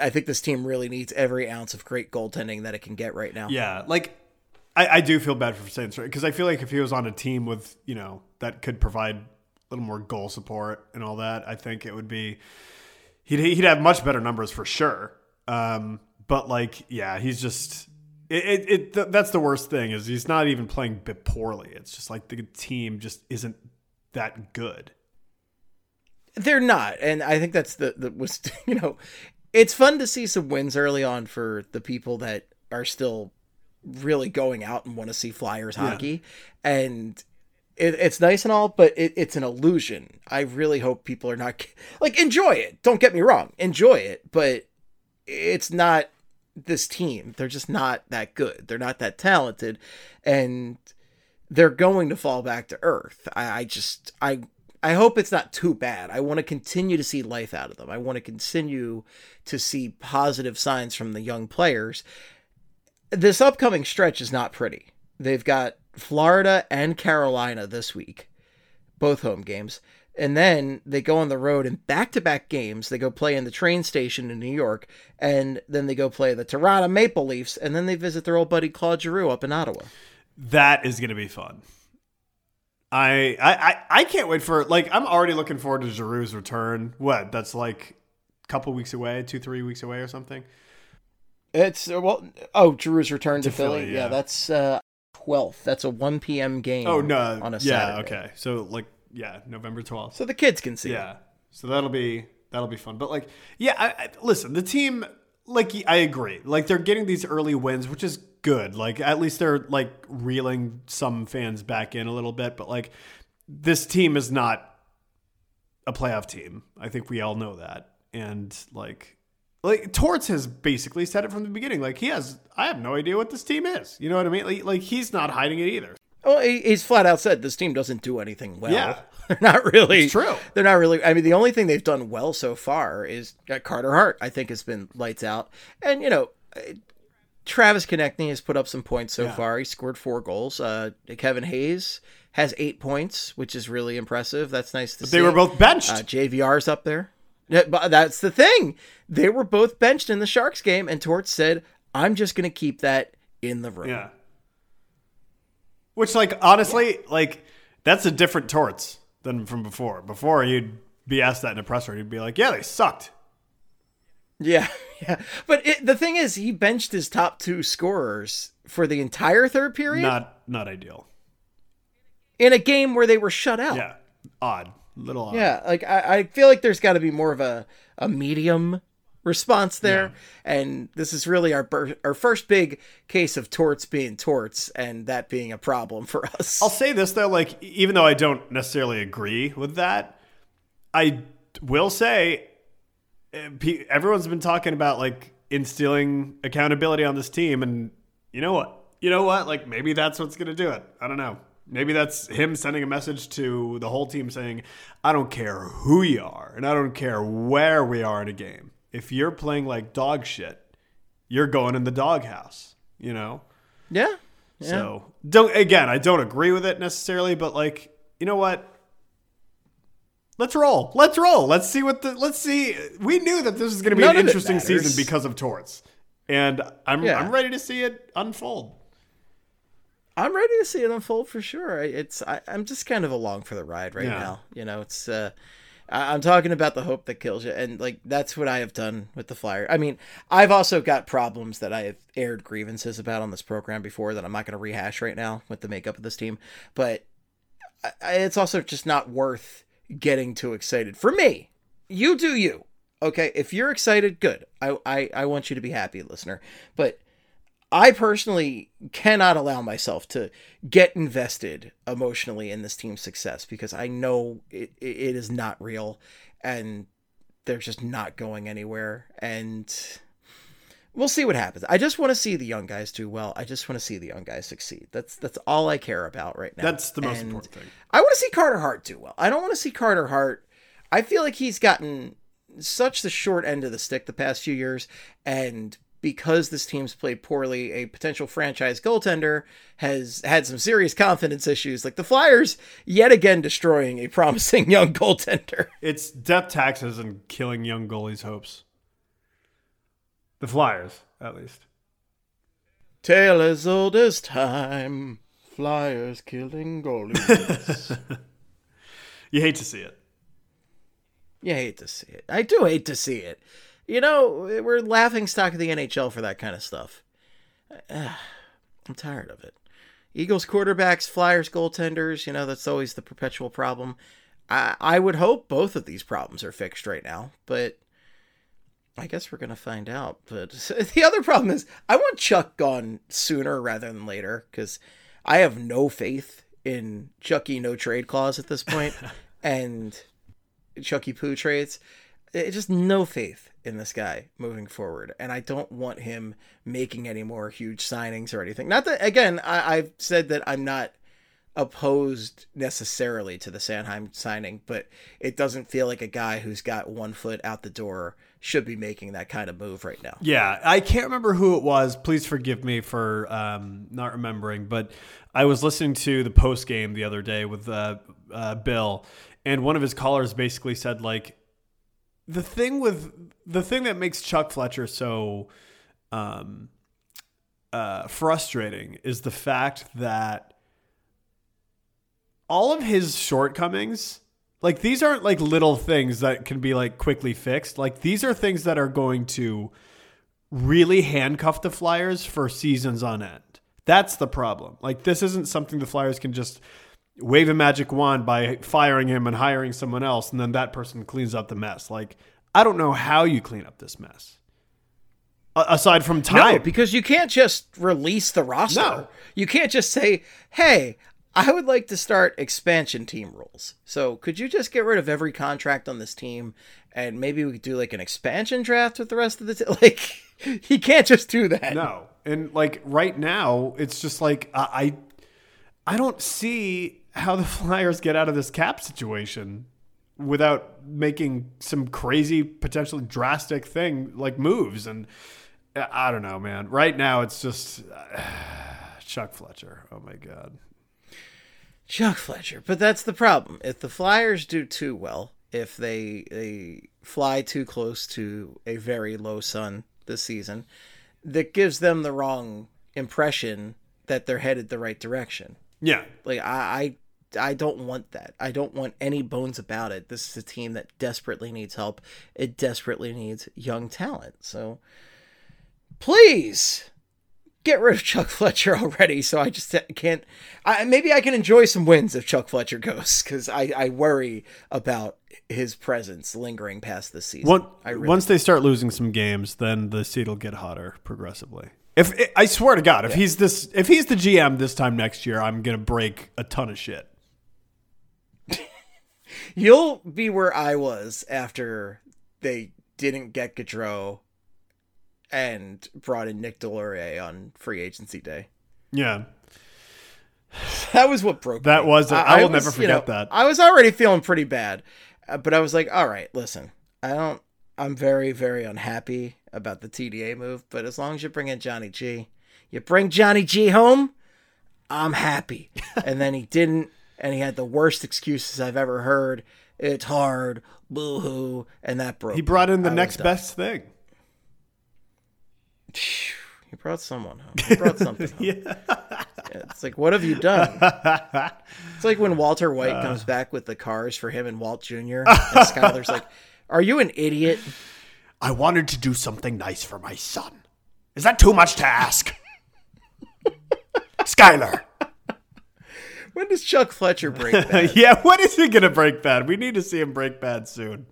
I think this team really needs every ounce of great goaltending that it can get right now. Yeah, like I, I do feel bad for Saints because I feel like if he was on a team with you know that could provide a little more goal support and all that, I think it would be he'd he'd have much better numbers for sure. Um, but like, yeah, he's just it. it, it th- that's the worst thing is he's not even playing bit poorly. It's just like the team just isn't that good. They're not, and I think that's the the was you know, it's fun to see some wins early on for the people that are still really going out and want to see Flyers hockey, and it, it's nice and all, but it, it's an illusion. I really hope people are not like enjoy it. Don't get me wrong, enjoy it, but it's not this team. They're just not that good. They're not that talented, and they're going to fall back to earth. I, I just I I hope it's not too bad. I want to continue to see life out of them. I want to continue to see positive signs from the young players. This upcoming stretch is not pretty. They've got Florida and Carolina this week, both home games. And then they go on the road in back to back games. They go play in the train station in New York, and then they go play the Toronto Maple Leafs, and then they visit their old buddy Claude Giroux up in Ottawa. That is going to be fun. I, I I can't wait for like I'm already looking forward to Giroux's return. What? That's like a couple weeks away, two three weeks away or something. It's uh, well, oh, Giroux's return to, To Philly. Philly, yeah. yeah. that's uh, 12th. That's a 1 p.m. game. Oh no! on a yeah, Saturday. okay. So like yeah, November twelfth. So the kids can see. it. Yeah, so that'll be that'll be fun. But like yeah, I, I, listen, the team like I agree. Like they're getting these early wins, which is good. Like at least they're like reeling some fans back in a little bit. But like this team is not a playoff team. I think we all know that. And like like Torts has basically said it from the beginning. Like he has, I have no idea what this team is. You know what I mean? Like, like he's not hiding it either. Oh, well, he's flat out said this team doesn't do anything well. Yeah. They're not really. It's true. They're not really. I mean, the only thing they've done well so far is uh, Carter Hart. I think has been lights out, and you know, uh, Travis Konecny has put up some points so Yeah. far. He scored four goals. Uh, Kevin Hayes has eight points, which is really impressive. That's nice to see. They were both benched. Uh, JVR's up there. Yeah, but that's the thing. They were both benched in the Sharks game, and Torts said, "I'm just going to keep that in the room." yeah. Which, like, honestly, like that's a different Torts than from before. Before you'd be asked that in a presser, you'd be like, "Yeah, they sucked." Yeah, yeah. But it, the thing is, he benched his top two scorers for the entire third period Not, not ideal. in a game where they were shut out. Yeah, odd, little odd. Yeah, like I, I feel like there's got to be more of a, a medium response there, and this is really our bir- our first big case of torts being torts, and that being a problem for us. I'll say this though, like even though I don't necessarily agree with that, I will say eh, everyone's been talking about like instilling accountability on this team, and you know what? You know what? Like maybe that's what's gonna do it. I don't know. Maybe that's him sending a message to the whole team saying, "I don't care who you are, and I don't care where we are in a game. If you're playing like dog shit, you're going in the doghouse." You know. yeah, yeah. So don't again, I don't agree with it necessarily, but like, you know what? Let's roll. Let's roll. Let's see what the let's see. We knew that this was going to be None an interesting season because of torts. And I'm Yeah. I'm ready to see it unfold. I'm ready to see it unfold for sure. It's I, I'm just kind of along for the ride right Yeah. now. You know, it's uh, I- I'm talking about the hope that kills you, and like that's what I have done with the Flyer. I mean, I've also got problems that I have aired grievances about on this program before that I'm not going to rehash right now with the makeup of this team, but I- it's also just not worth getting too excited for me. You do you. Okay, if you're excited, good. I, I, I want you to be happy, listener. But I personally cannot allow myself to get invested emotionally in this team's success because I know it, it is not real and they're just not going anywhere. And we'll see what happens. I just want to see the young guys do well. I just want to see the young guys succeed. That's that's all I care about right now. That's the most And important thing. I want to see Carter Hart do well. I don't want to see Carter Hart. I feel like he's gotten such the short end of the stick the past few years, and because this team's played poorly, a potential franchise goaltender has had some serious confidence issues. Like the Flyers, yet again destroying a promising young goaltender. It's death taxes and killing young goalies' hopes. The Flyers, at least. Tale as old as time. Flyers killing goalies. You hate to see it. You hate to see it. I do hate to see it. You know, we're laughing stock of the NHL for that kind of stuff. I'm tired of it. Eagles quarterbacks, Flyers goaltenders, you know, that's always the perpetual problem. I, I would hope both of these problems are fixed right now, but I guess we're going to find out. But the other problem is I want Chuck gone sooner rather than later because I have no faith in Chucky no trade clause at this point and Chucky Poo trades. It, just no faith in this guy moving forward, and I don't want him making any more huge signings or anything. Not that again, I, I've said that I'm not opposed necessarily to the Sanheim signing, but it doesn't feel like a guy who's got one foot out the door should be making that kind of move right now. Yeah, I can't remember who it was. Please forgive me for um, not remembering, but I was listening to the post game the other day with uh, uh, Bill, and one of his callers basically said like the thing with the thing that makes Chuck Fletcher so um, uh, frustrating is the fact that all of his shortcomings like these aren't like little things that can be like quickly fixed. Like these are things that are going to really handcuff the flyers for seasons on end. That's the problem. Like this isn't something the flyers can just wave a magic wand by firing him and hiring someone else and then that person cleans up the mess like i don't know how you clean up this mess A- aside from No, time. because you can't just release the roster. No. You can't just say, "Hey, I would like to start expansion team rules." So, could you just get rid of every contract on this team and maybe we could do like an expansion draft with the rest of the t- like he can't just do that. No, and like right now, it's just like I, I I don't see how the Flyers get out of this cap situation without making some crazy, potentially drastic thing like moves. And I don't know, man. Right now, it's just Chuck Fletcher. Oh my god. Chuck Fletcher. But that's the problem. If the Flyers do too well, if they they fly too close to a very low sun this season, that gives them the wrong impression that they're headed the right direction. Yeah. Like I, I I don't want that. I don't want any bones about it. This is a team that desperately needs help. It desperately needs young talent. So please get rid of Chuck Fletcher already. So I just can't. I, maybe I can enjoy some wins if Chuck Fletcher goes because I, I worry about his presence lingering past this season. Really once they start losing some games, then the seat will get hotter progressively. If I swear to God, if he's this, if he's the GM this time next year, I'm gonna break a ton of shit. You'll be where I was after they didn't get Gaudreau and brought in Nick Deslauriers on free agency day. Yeah, That was what broke. That me. was. I will never forget that. I was already feeling pretty bad, uh, but I was like, "All right, listen, I don't. I'm very, very unhappy about the TDA move, but as long as you bring in Johnny G, you bring Johnny G home, I'm happy." and then he didn't, and he had the worst excuses I've ever heard. It's hard, boo hoo, and that broke. he brought in the I next best thing. He brought someone home. He brought something home. Yeah, It's like, what have you done? it's like when Walter White uh. comes back with the cars for him and Walt Jr. And Skyler's like, "Are you an idiot?" I wanted to do something nice for my son. Is that too much to ask, Skyler? When does Chuck Fletcher break bad? yeah, when is he gonna break bad? We need to see him break bad soon.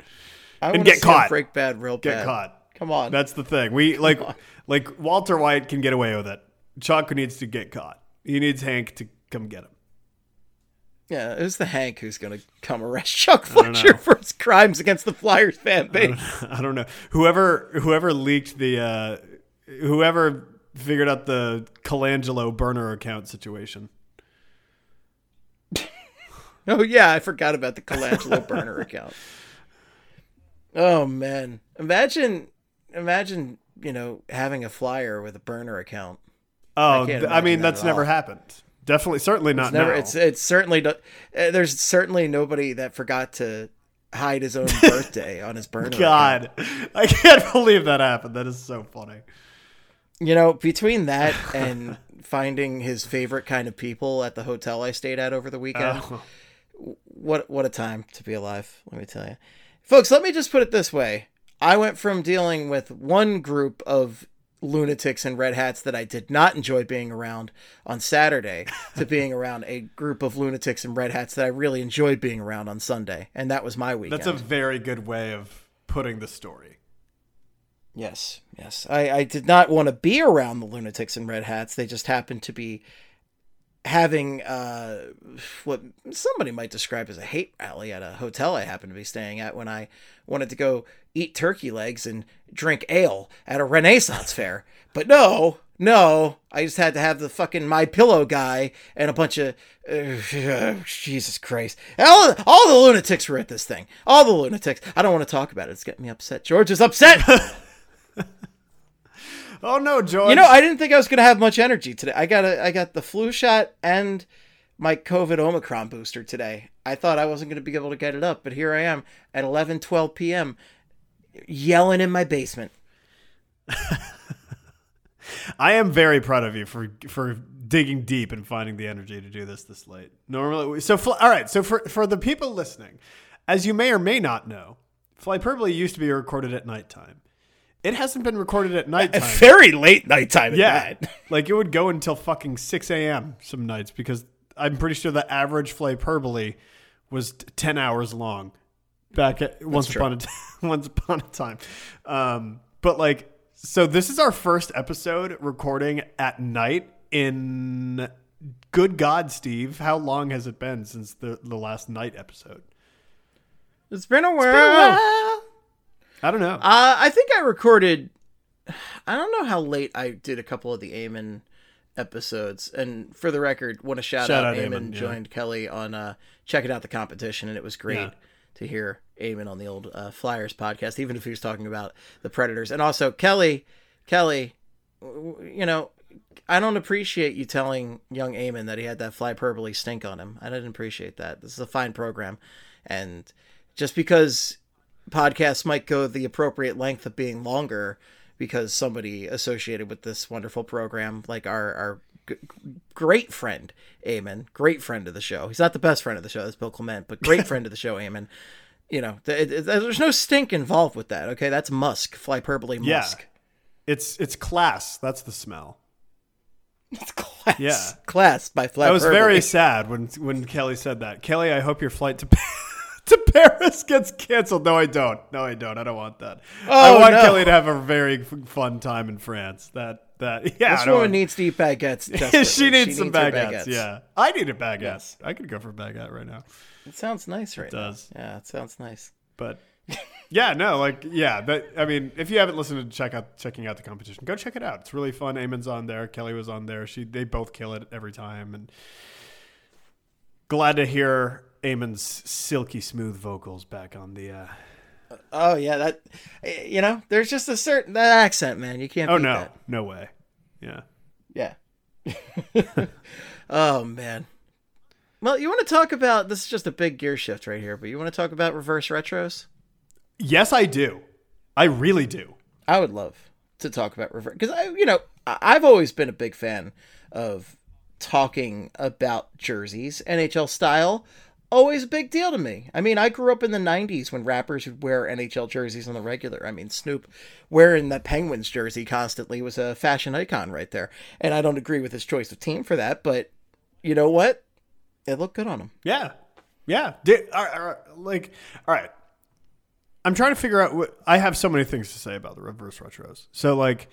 I And get see him caught. Break bad, real Get bad. caught. Come on. That's the thing. We like like Walter White can get away with it. Chuck needs to get caught. He needs Hank to come get him. Yeah, it was the Hank who's gonna come arrest Chuck Fletcher for his crimes against the Flyers fan base. I don't know. Whoever whoever leaked the uh whoever figured out the Colangelo burner account situation. Oh yeah, I forgot about the Colangelo burner account. Oh man, imagine, imagine, you know, having a flyer with a burner account. Oh, th- I, mean that that's never all. happened. Definitely certainly not Never, now. it's it's certainly uh, there's certainly nobody that forgot to hide his own birthday on his burner. account. God. I can't believe that happened. That is so funny. You know, between that and finding his favorite kind of people at the hotel I stayed at over the weekend, Oh. what what a time to be alive, let me tell you. Folks, let me just put it this way. I went from dealing with one group of lunatics and red hats that I did not enjoy being around on Saturday to being around a group of lunatics and red hats that I really enjoyed being around on Sunday, and that was my weekend. That's a very good way of putting the story. Yes, yes. I, I did not want to be around the lunatics and red hats. They just happened to be having uh, what somebody might describe as a hate rally at a hotel I happened to be staying at when I wanted to go eat turkey legs and drink ale at a Renaissance fair. But no, no, I just had to have the fucking my pillow guy and a bunch of uh, Jesus Christ. All, all the lunatics were at this thing. All the lunatics. I don't want to talk about it. It's getting me upset. George is upset. Oh no, George. You know, I didn't think I was going to have much energy today. I got a, I got the flu shot and my COVID Omicron booster today. I thought I wasn't going to be able to get it up, but here I am at 11, 12 p.m. yelling in my basement. I am very proud of you for for digging deep and finding the energy to do this this late. Normally, so fl- all right. So for for the people listening, as you may or may not know, Flyperbole used to be recorded at nighttime. It hasn't been recorded at nighttime. Very late nighttime at yeah, that. like it would go until fucking six a.m. some nights because I'm pretty sure the average Flyperbole was ten hours long back at once true. upon a t- once upon a time. Um, but like So this is our first episode recording at night in good God, Steve. How long has it been since the, the last night episode? It's been a while. I don't know. Uh, I think I recorded. I don't know how late I did a couple of the Eamon episodes. And for the record, want to shout, Shout out, out Eamon Eamon, yeah. joined Kelly on uh, checking out the competition, and it was great Yeah. to hear Eamon on the old uh, Flyers podcast, even if he was talking about the Predators. And also Kelly, Kelly, you know. I don't appreciate you telling young Eamon that he had that flyperbole stink on him. I didn't appreciate that. This is a fine program. And just because podcasts might go the appropriate length of being longer because somebody associated with this wonderful program, like our our g- great friend Eamon, great friend of the show. He's not the best friend of the show, that's Bill Clement, but great friend of the show, Eamon. You know, th- th- there's no stink involved with that. Okay, that's musk, flyperbole Yeah. musk. It's it's class. That's the smell. It's class. Yeah. class by flyperbole. I was very sad when when Kelly said that. Kelly, I hope your flight to to Paris gets canceled. No, I don't. No, I don't. I don't want that. I Oh, want no. Kelly to have a very fun time in France. That that yeah. This woman needs to eat baguettes. desperately. she needs some her baguettes. Yeah, I need a baguette. Yes. I could go for a baguette right now. It sounds nice right does. now. Yeah, it sounds nice. But yeah, no, like yeah, that I mean, if you haven't listened to check out checking out the competition, go check it out. It's really fun. Eamon's on there. Kelly was on there. She they both kill it every time, and glad to hear Eamon's silky smooth vocals back on the. uh Oh yeah, that you know, there's just a certain that accent, man. You can't. Oh no, that. no way. Yeah. Yeah. oh man. Well, you want to talk about this is just a big gear shift right here, but you want to talk about reverse retros? Yes, I do. I really do. I would love to talk about reverse because I, you know, I've always been a big fan of talking about jerseys, NHL style. Always a big deal to me. I mean, I grew up in the '90s when rappers would wear NHL jerseys on the regular. I mean, Snoop wearing the Penguins jersey constantly was a fashion icon right there. And I don't agree with his choice of team for that, but you know what? It looked good on him. Yeah. Yeah. Di- all right, all right, like, all right. I'm trying to figure out what I have so many things to say about the reverse retros. So, like,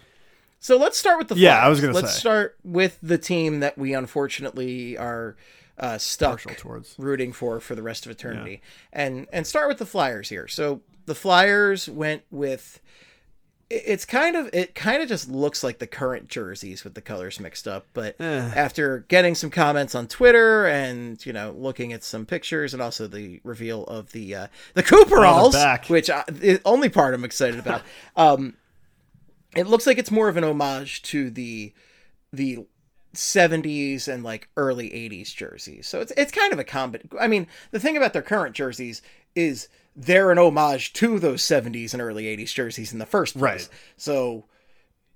So let's start with the Yeah, I was gonna let's say. start with the team that we unfortunately are uh, stuck towards. rooting for for the rest of eternity, and and start with the Flyers here. So the Flyers went with. It's kind of it kind of just looks like the current jerseys with the colors mixed up, but Eh. after getting some comments on Twitter and you know looking at some pictures and also the reveal of the uh, the Cooperalls, back. which I, the only part I'm excited about. um, it looks like it's more of an homage to the the 70s and like early 80s jerseys. So it's it's kind of a combi I mean, the thing about their current jerseys is they're an homage to those 70s and early 80s jerseys in the first place. Right. So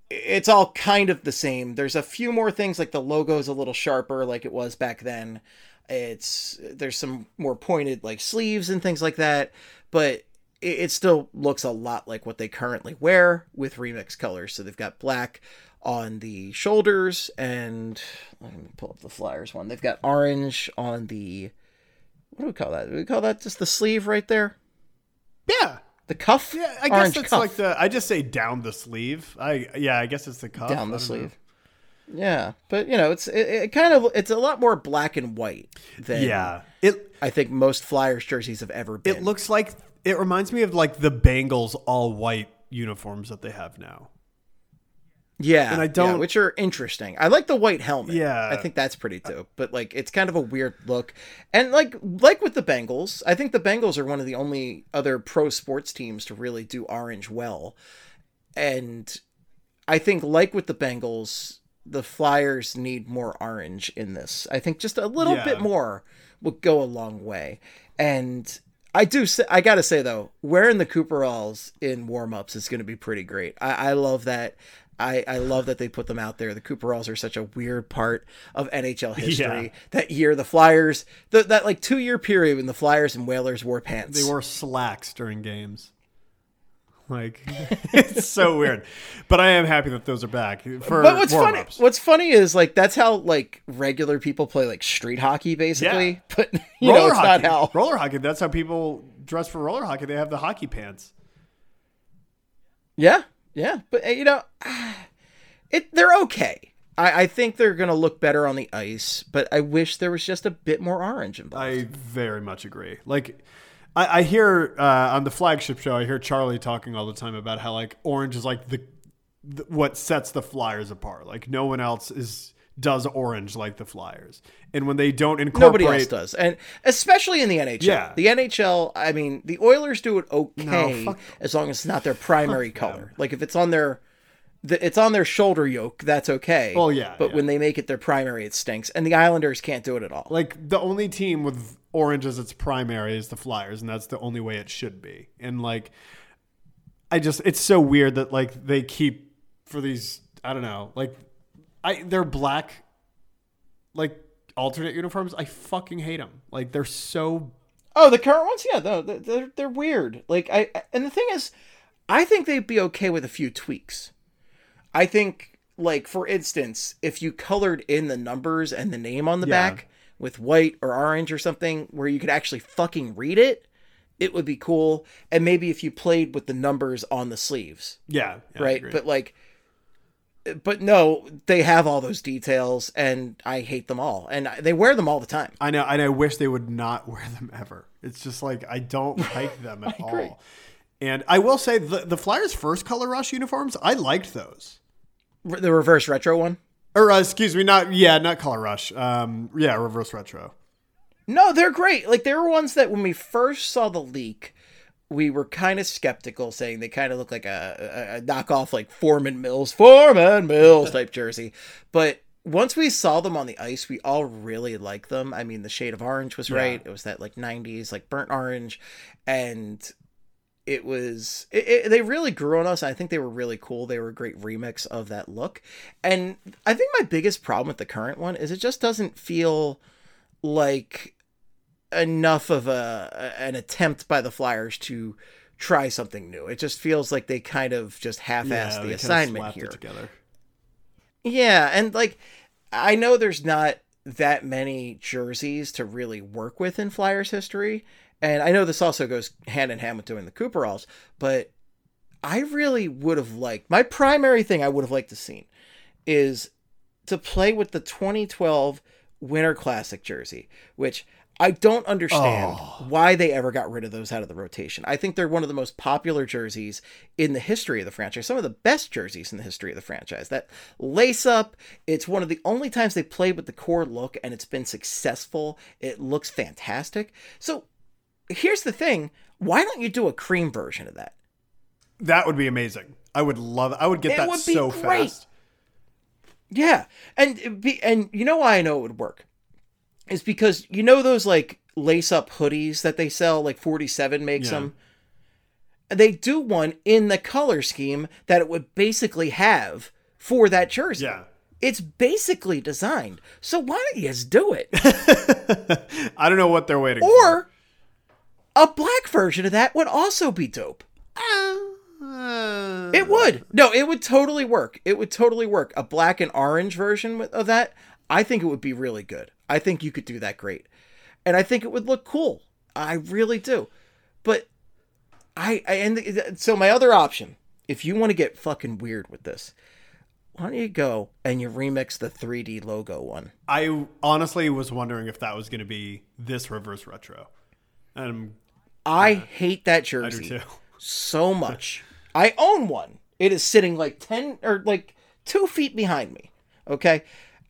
it's all kind of the same. There's a few more things like the logo's a little sharper like it was back then. It's there's some more pointed like sleeves and things like that, but it, it still looks a lot like what they currently wear with remix colors. So they've got black on the shoulders and let me pull up the Flyers one. They've got orange on the what do we call that? Do we call that just the sleeve right there? yeah. The cuff? Yeah, I guess Orange that's cuff like the. I just say down the sleeve. I yeah, I guess it's the cuff. down the don't know. sleeve. Yeah, but you know, it's it, it kind of it's a lot more black and white than Yeah, it I think most Flyers jerseys have ever been. it looks like it reminds me of like the Bengals all white uniforms that they have now. Yeah, And I don't- which are interesting. I like the white helmet. Yeah. I think that's pretty dope. But like, it's kind of a weird look, and like like with the Bengals, I think the Bengals are one of the only other pro sports teams to really do orange well, and I think like with the Bengals, the Flyers need more orange in this. I think just a little Yeah. bit more will go a long way, and. I do. Say, I gotta say though, wearing the Cooperalls in warm-ups is going to be pretty great. I, I love that. I, I love that they put them out there. The Cooperalls are such a weird part of NHL history. Yeah. That year, the Flyers, the, that like two year period when the Flyers and Whalers wore pants. They wore slacks during games. Like it's so weird, but I am happy that those are back for but what's funny? warm-ups. What's funny is like that's how like regular people play like street hockey, basically. But you know, roller it's hockey. not how. roller hockey. That's how people dress for roller hockey. They have the hockey pants. Yeah, Yeah, but uh, you know, it they're okay. I, I think they're gonna look better on the ice, but I wish there was just a bit more orange involved. I very much agree. Like, I, I hear uh, on the flagship show, I hear Charlie talking all the time about how like orange is like the, the what sets the Flyers apart. Like no one else is does orange like the Flyers, and when they don't incorporate, Nobody else does, and especially in the NHL. Yeah. The NHL. I mean, the Oilers do it okay fuck- as long as it's not their primary color. Like if it's on their, it's on their shoulder yoke, that's okay. Well, yeah, But yeah. when they make it their primary, it stinks. And the Islanders can't do it at all. Like the only team with orange as its primary is the Flyers, and that's the only way it should be. And like, I just it's so weird that like they keep for these I don't know like I they're black like alternate uniforms. I fucking hate them. Like they're so Oh, the current ones, yeah, no, they're they're, they're weird. Like I, and the thing is, I think they'd be okay with a few tweaks. I think, like for instance, if you colored in the numbers and the name on the Yeah. back with white or orange or something, where you could actually fucking read it, it would be cool. And maybe if you played with the numbers on the sleeves, yeah, yeah, right? But like, but no, they have all those details, and I hate them all, and they wear them all the time. I know, and I wish they would not wear them ever. It's just like I don't like them at agree. all. And I will say the the Flyers' first color rush uniforms, I liked those. The reverse retro one. Or uh, excuse me, not yeah, not color rush. Um, yeah, reverse retro. No, they're great. Like they were ones that when we first saw the leak, we were kind of skeptical, saying they kind of look like a, a, a knockoff, like Forman Mills, Forman Mills type jersey. But once we saw them on the ice, we all really liked them. I mean, the shade of orange was right. It was that like '90s, like burnt orange, and it was it, it, they really grew on us. I think they were really cool. They were a great remix of that look. And i think my biggest problem with the current one is it just doesn't feel like enough of a an attempt by the flyers to try something new. It just feels like they kind of just half-assed Yeah, the assignment here. together. yeah, and like I know there's not that many jerseys to really work with in Flyers history, and I know this also goes hand in hand with doing the Cooperalls, but I really would have liked my primary thing I would have liked to seen is to play with the 2012 Winter Classic jersey, which I don't understand oh. why they ever got rid of those out of the rotation. I think they're one of the most popular jerseys in the history of the franchise, some of the best jerseys in the history of the franchise. That lace up, it's one of the only times they played with the core look and it's been successful. It looks fantastic. So here's the thing why don't you do a cream version of that? That would be amazing. I would love. I would get It that would be so great. fast. Yeah, and be, and you know why I know it would work is because you know those like lace up hoodies that they sell, like Forty Seven makes Yeah. them. They do one in the color scheme that it would basically have for that jersey. Yeah. It's basically designed. So why don't you just do it? I don't know what they're waiting Or a black version of that would also be dope. for. It would. No, it would totally work. It would totally work. A black and orange version of that, I think it would be really good. I think you could do that great. And I think it would look cool. I really do. But I, I and th- so my other option, if you want to get fucking weird with this, why don't you go and you remix the 3D logo one? I honestly was wondering if that was going to be this reverse retro. And I hate that I do jersey. too. so much. I own one. It is sitting like 10 or like two feet behind me. Okay.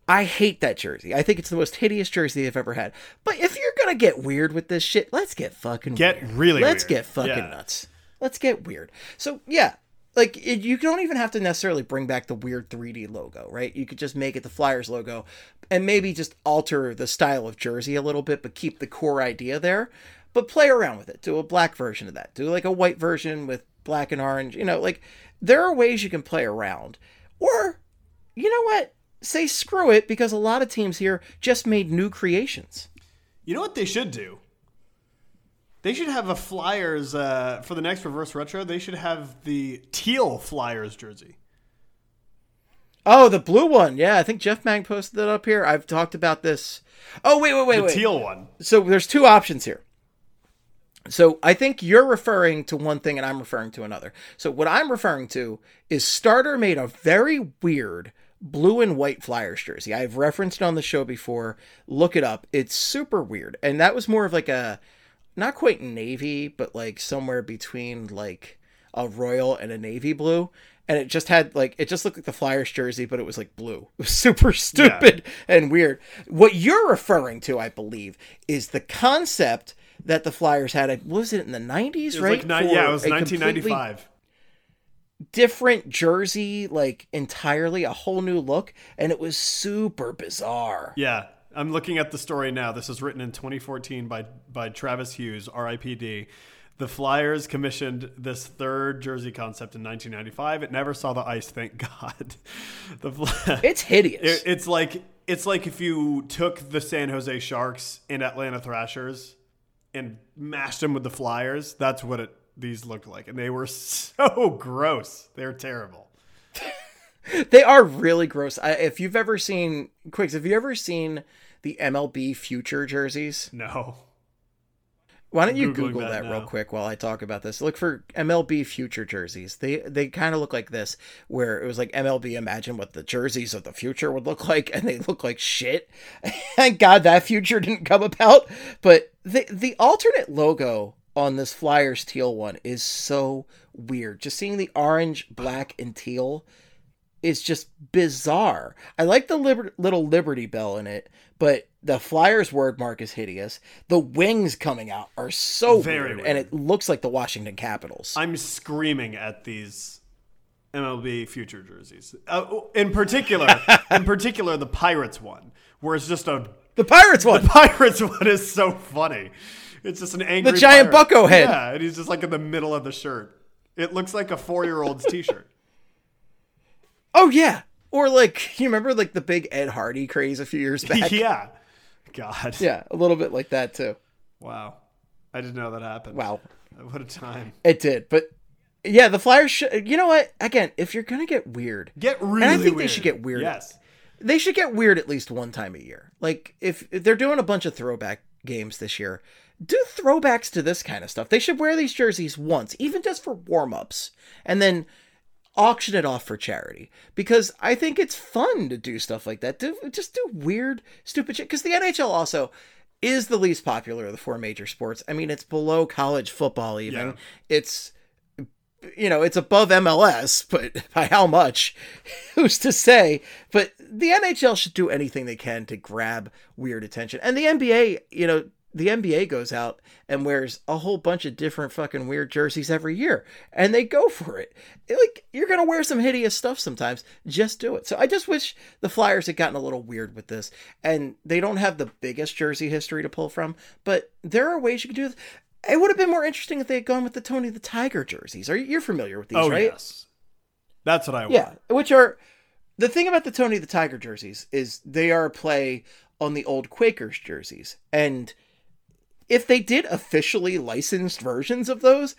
I hate that jersey. I think it's the most hideous jersey I've ever had. But if you're going to get weird with this shit, let's get fucking Get weird. really Let's weird. get fucking Yeah. nuts. Let's get weird. So, yeah. Like it, you don't even have to necessarily bring back the weird 3D logo, right? You could just make it the Flyers logo and maybe just alter the style of jersey a little bit, but keep the core idea there. But play around with it. Do a black version of that. Do like a white version with black and orange. You know, like there are ways you can play around. Or, you know what? Say screw it because a lot of teams here just made new creations. You know what they should do? They should have a Flyers uh, for the next reverse retro. They should have the teal Flyers jersey. Oh, the blue one. Yeah, I think Jeff Mang posted that up here. I've talked about this. Oh, wait, wait, wait, The wait. teal one. so there's two options here. So I think you're referring to one thing and I'm referring to another. So what I'm referring to is Starter made a very weird blue and white Flyers jersey. I've referenced it on the show before. Look it up. It's super weird. And that was more of like a not quite navy, but like somewhere between like a royal and a navy blue. And it just had like it just looked like the Flyers jersey, but it was like blue. It was super stupid and weird. What you're referring to, I believe, is the concept that the Flyers had. What was it in the 90s, right? like ni- yeah, it was 1995. Different jersey, like entirely a whole new look, and it was super bizarre. Yeah, I'm looking at the story now. This was written in 2014 by by Travis Hughes, R.I.P.D. The Flyers commissioned this third jersey concept in 1995. It never saw the ice, thank God. the Fly- It's hideous. it, it's like it's like if you took the San Jose Sharks and Atlanta Thrashers and mashed them with the Flyers. That's what it these looked like, and they were so gross. They're terrible. They are really gross. I, if you've ever seen Quicks, have you ever seen the MLB future jerseys? No. Why don't you Googling Google that that, real quick while I talk about this? Look for MLB future jerseys. They they kind of look like this, where it was like MLB imagine what the jerseys of the future would look like, and they look like shit. Thank God that future didn't come about. But the the alternate logo on this Flyers teal one is so weird. Just seeing the orange, black, and teal is just bizarre. I like the liber- little Liberty Bell in it, but the Flyers word mark is hideous. The wings coming out are so Very weird, weird. and it looks like the Washington Capitals. I'm screaming at these MLB future jerseys. Uh, in particular, in particular, the Pirates one, where it's just a the Pirates one. The Pirates one is so funny. It's just an angry The giant pirate. bucko head. Yeah, and he's just like in the middle of the shirt. It looks like a four year old's t-shirt. Oh yeah. Or like you remember like the big Ed Hardy craze a few years back? yeah. God. Yeah, a little bit like that too. Wow. I didn't know that happened. Wow. What a time. It did, but yeah, the Flyers. Sh- you know what? Again, if you're gonna get weird, Get really and I think weird. they should get weird. Yes. they should get weird at least one time a year. Like if, if they're doing a bunch of throwback games this year, do throwbacks to this kind of stuff. They should wear these jerseys once, even just for warm-ups, and then auction it off for charity. Because I think it's fun to do stuff like that. Do just do weird, stupid shit. Because the NHL also is the least popular of the four major sports. I mean, it's below college football even. Yeah. It's you know, it's above MLS, but by how much? Who's to say? But the NHL should do anything they can to grab weird attention. And the NBA, you know, the NBA goes out and wears a whole bunch of different fucking weird jerseys every year. And they go for it. Like, you're going to wear some hideous stuff sometimes. Just do it. So I just wish the Flyers had gotten a little weird with this. And they don't have the biggest jersey history to pull from, but there are ways you can do this. It would have been more interesting if they had gone with the Tony the Tiger jerseys. Are you you're familiar with these, Oh right? yes. That's what I want. Yeah, which are the thing about the Tony the Tiger jerseys is they are a play on the old Quakers jerseys. And if they did officially licensed versions of those,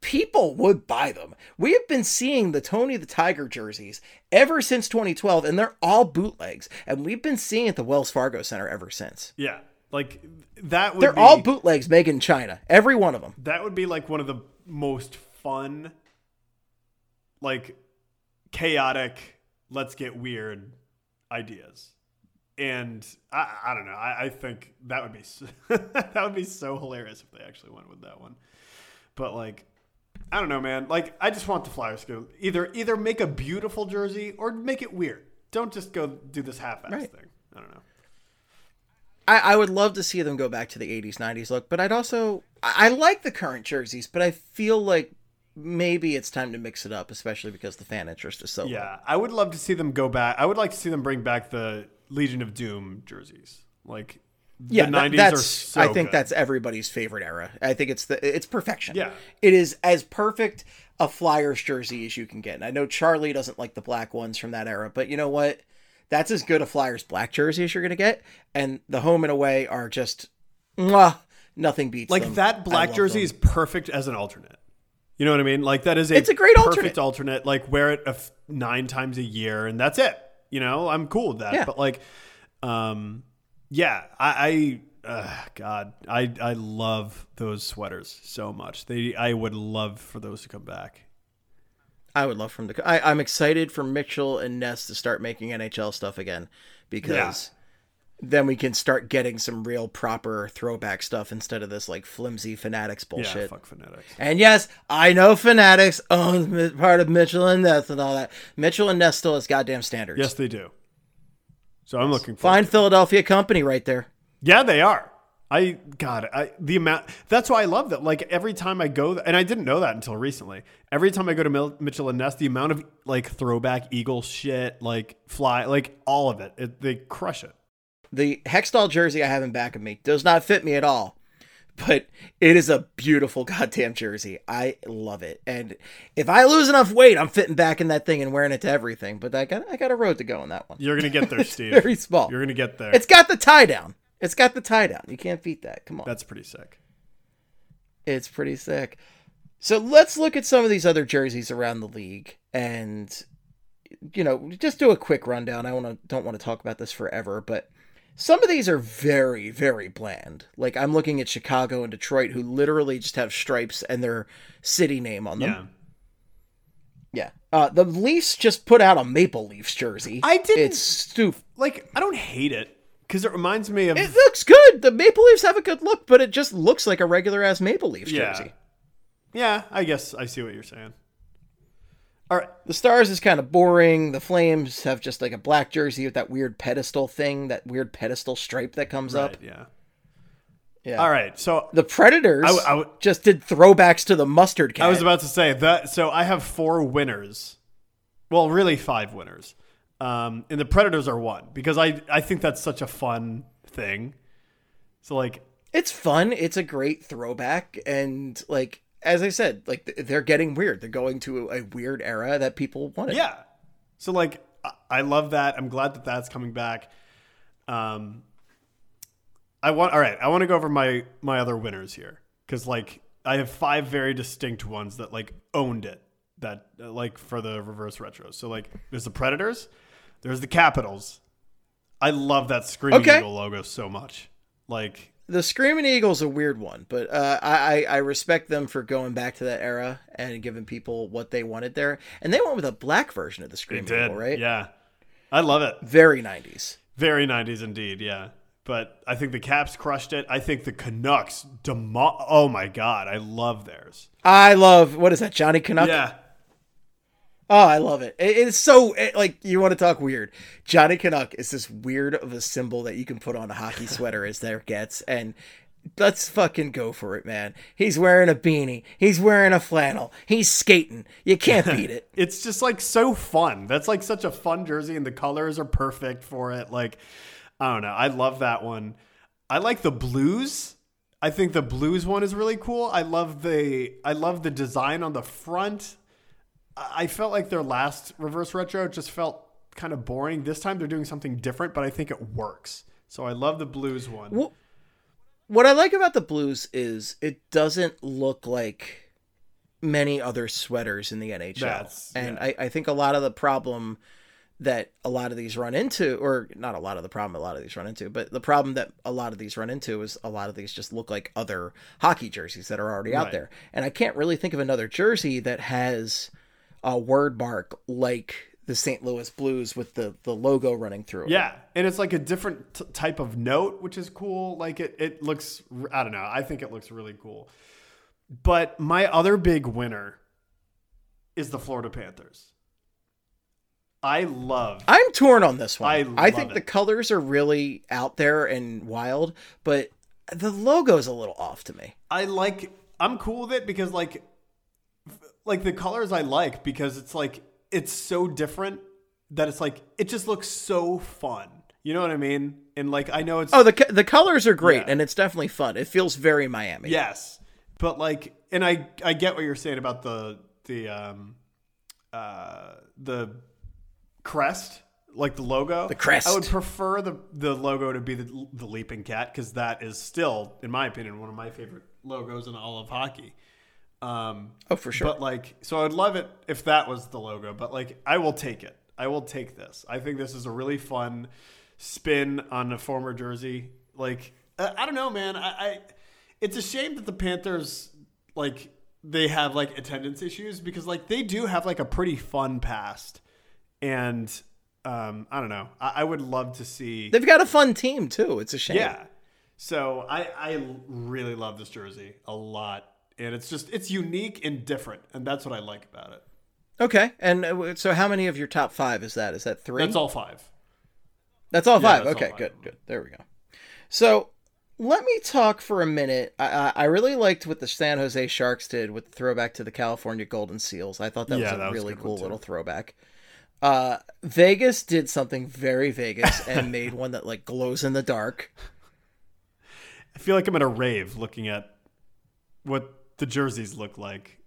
people would buy them. We have been seeing the Tony the Tiger jerseys ever since 2012 and they're all bootlegs and we've been seeing it at the Wells Fargo Center ever since. Yeah. Like that would They're be, all bootlegs made in China, every one of them. that would be like one of the most fun like chaotic let's get weird ideas and i, I don't know I, I think that would be s- that would be so hilarious if they actually went with that one but like i don't know man like i just want the flyers to either either make a beautiful jersey or make it weird don't just go do this half-ass Right. thing i don't know I, I would love to see them go back to the 80s, 90s look, but I'd also. I, I like the current jerseys, but I feel like maybe it's time to mix it up, especially because the fan interest is so low. Yeah, I would love to see them go back. I would like to see them bring back the Legion of Doom jerseys. Like Yeah, the that- 90s that's. are so I think good. that's everybody's favorite era. I think it's the it's perfection. Yeah. it is as perfect a Flyers jersey as you can get. And I know Charlie doesn't like the black ones from that era, but you know what? That's as good a Flyers black jersey as you're gonna get. And the home and away are just, mwah, nothing beats like them. that black jersey them. is perfect as an alternate. You know what I mean? Like that is a It's a great perfect alternate. alternate. Like wear it a f- nine times a year and that's it. You know, I'm cool with that. Yeah. But like, um, yeah, I, I uh, God, I I love those sweaters so much. They I would love for those to come back. I would love for him to. I, I'm excited for Mitchell and Ness to start making NHL stuff again because then we can start getting some real proper throwback stuff instead of this like flimsy fanatics bullshit. Yeah, fuck fanatics. And yes, I know Fanatics owns part of Mitchell and Ness and all that. Mitchell and Ness still has goddamn standards. Yes, they do. So I'm looking for. Fine Philadelphia company right there. Yeah, they are. I God, I the amount. That's why I love that. Like every time I go, and I didn't know that until recently. Every time I go to Mil- Mitchell and Ness, the amount of like throwback Eagle shit, like fly, like all of it, it they crush it. The Hextall jersey I have in back of me does not fit me at all, but it is a beautiful goddamn jersey. I love it. And if I lose enough weight, I'm fitting back in that thing and wearing it to everything. But I got I got a road to go on that one. You're gonna get there, Steve. Very small. You're gonna get there. It's got the tie down. It's got the tie down. You can't beat that. Come on. That's pretty sick. It's pretty sick. So let's look at some of these other jerseys around the league and you know, just do a quick rundown. I want to don't want to talk about this forever, but some of these are very very bland. Like I'm looking at Chicago and Detroit who literally just have stripes and their city name on them. Yeah. Yeah. Uh the Leafs just put out a Maple Leafs jersey. I didn't- It's stupid. Like I don't hate it because it reminds me of It looks good. The Maple Leafs have a good look, but it just looks like a regular ass Maple Leafs Yeah. jersey. yeah. I guess I see what you're saying. All right. The Stars is kind of boring. The Flames have just like a black jersey with that weird pedestal thing, that weird pedestal stripe that comes up. Yeah. Yeah. All right. So The Predators I w- I w- just did throwbacks to the mustard cat. I was about to say that. So I have four winners. Well, really five winners. Um, and the Predators are one because I I think that's such a fun thing. So like, it's fun. It's a great throwback, and like as I said, like they're getting weird. They're going to a weird era that people wanted. yeah. So like, I- love that. I'm glad that that's coming back. Um, I want. All right. I want to go over my my other winners here because like I have five very distinct ones that like owned it. That uh, like for the reverse retro. So like, there's the Predators. There's the Capitals. I love that Screaming Okay. Eagle logo so much. Like, The Screaming Eagle's a weird one, but uh, I, I I respect them for going back to that era and giving people what they wanted there. And they went with a black version of the Screaming. Eagle, right? Yeah. I love it. Very 90s. Very 90s indeed, yeah. But I think the Caps crushed it. I think the Canucks demo- Oh my god, I love theirs. I love what is that, Johnny Canuck? Yeah. Oh, I love it. it it's so it, like you want to talk weird. Johnny Canuck is this weird of a symbol that you can put on a hockey sweater as there gets, and let's fucking go for it, man. He's wearing a beanie. He's wearing a flannel. He's skating. You can't beat it. It's just like so fun. That's like such a fun jersey and the colors are perfect for it. Like I don't know. I love that one. I like the blues. I think the blues one is really cool. I love the I love the design on the front. I felt like their last reverse retro just felt kind of boring. This time they're doing something different, but I think it works. So I love the blues one. Well, what I like about the blues is it doesn't look like many other sweaters in the NHL. That's- and yeah. I, I think a lot of the problem that a lot of these run into, or not a lot of the problem a lot of these run into, but the problem that a lot of these run into is a lot of these just look like other hockey jerseys that are already out there. And I can't really think of another jersey that has a word mark like the St. Louis Blues with the, the logo running through it. Yeah, and it's like a different t- type of note, which is cool. Like it, it looks. I don't know. I think it looks really cool. But my other big winner is the Florida Panthers. I love. I'm torn on this one. I I, think it. the colors are really out there and wild, but the logo's a little off to me. I like. I'm cool with it because like, like the colors I like because it's like it's so different that it's like it just looks so fun. You know what I mean? And like I know it's Oh, the the colors are great Yeah. and it's definitely fun. It feels very Miami. Yes, but like, and I I get what you're saying about the the um uh the crest, like the logo, The crest. I would prefer the the logo to be the the leaping cat because that is still, in my opinion, one of my favorite logos in all of hockey. Um, Oh, for sure. but like, so I'd love it if that was the logo. But like, I will take it. I will take this. I think this is a really fun spin on a former jersey. Like, Uh, I don't know, man. I, I it's a shame that the Panthers like they have like attendance issues because like they do have like a pretty fun past, and um, I don't know. I, I would love to see. They've got a fun team too. It's a shame. Yeah. So I I really love this jersey a lot, and it's just it's unique and different, and that's what I like about it. Okay. And uh, so, how many of your top five is that? Is that three? That's all five. That's all Yeah, five. that's all okay, five. good, good. There we go. So let me talk for a minute. I, I really liked what the San Jose Sharks did with the throwback to the California Golden Seals. I thought that Yeah, was a that was really good cool little throwback. Uh, Vegas did something very Vegas and made one that like glows in the dark. I feel like I'm at a rave looking at what the jerseys look like.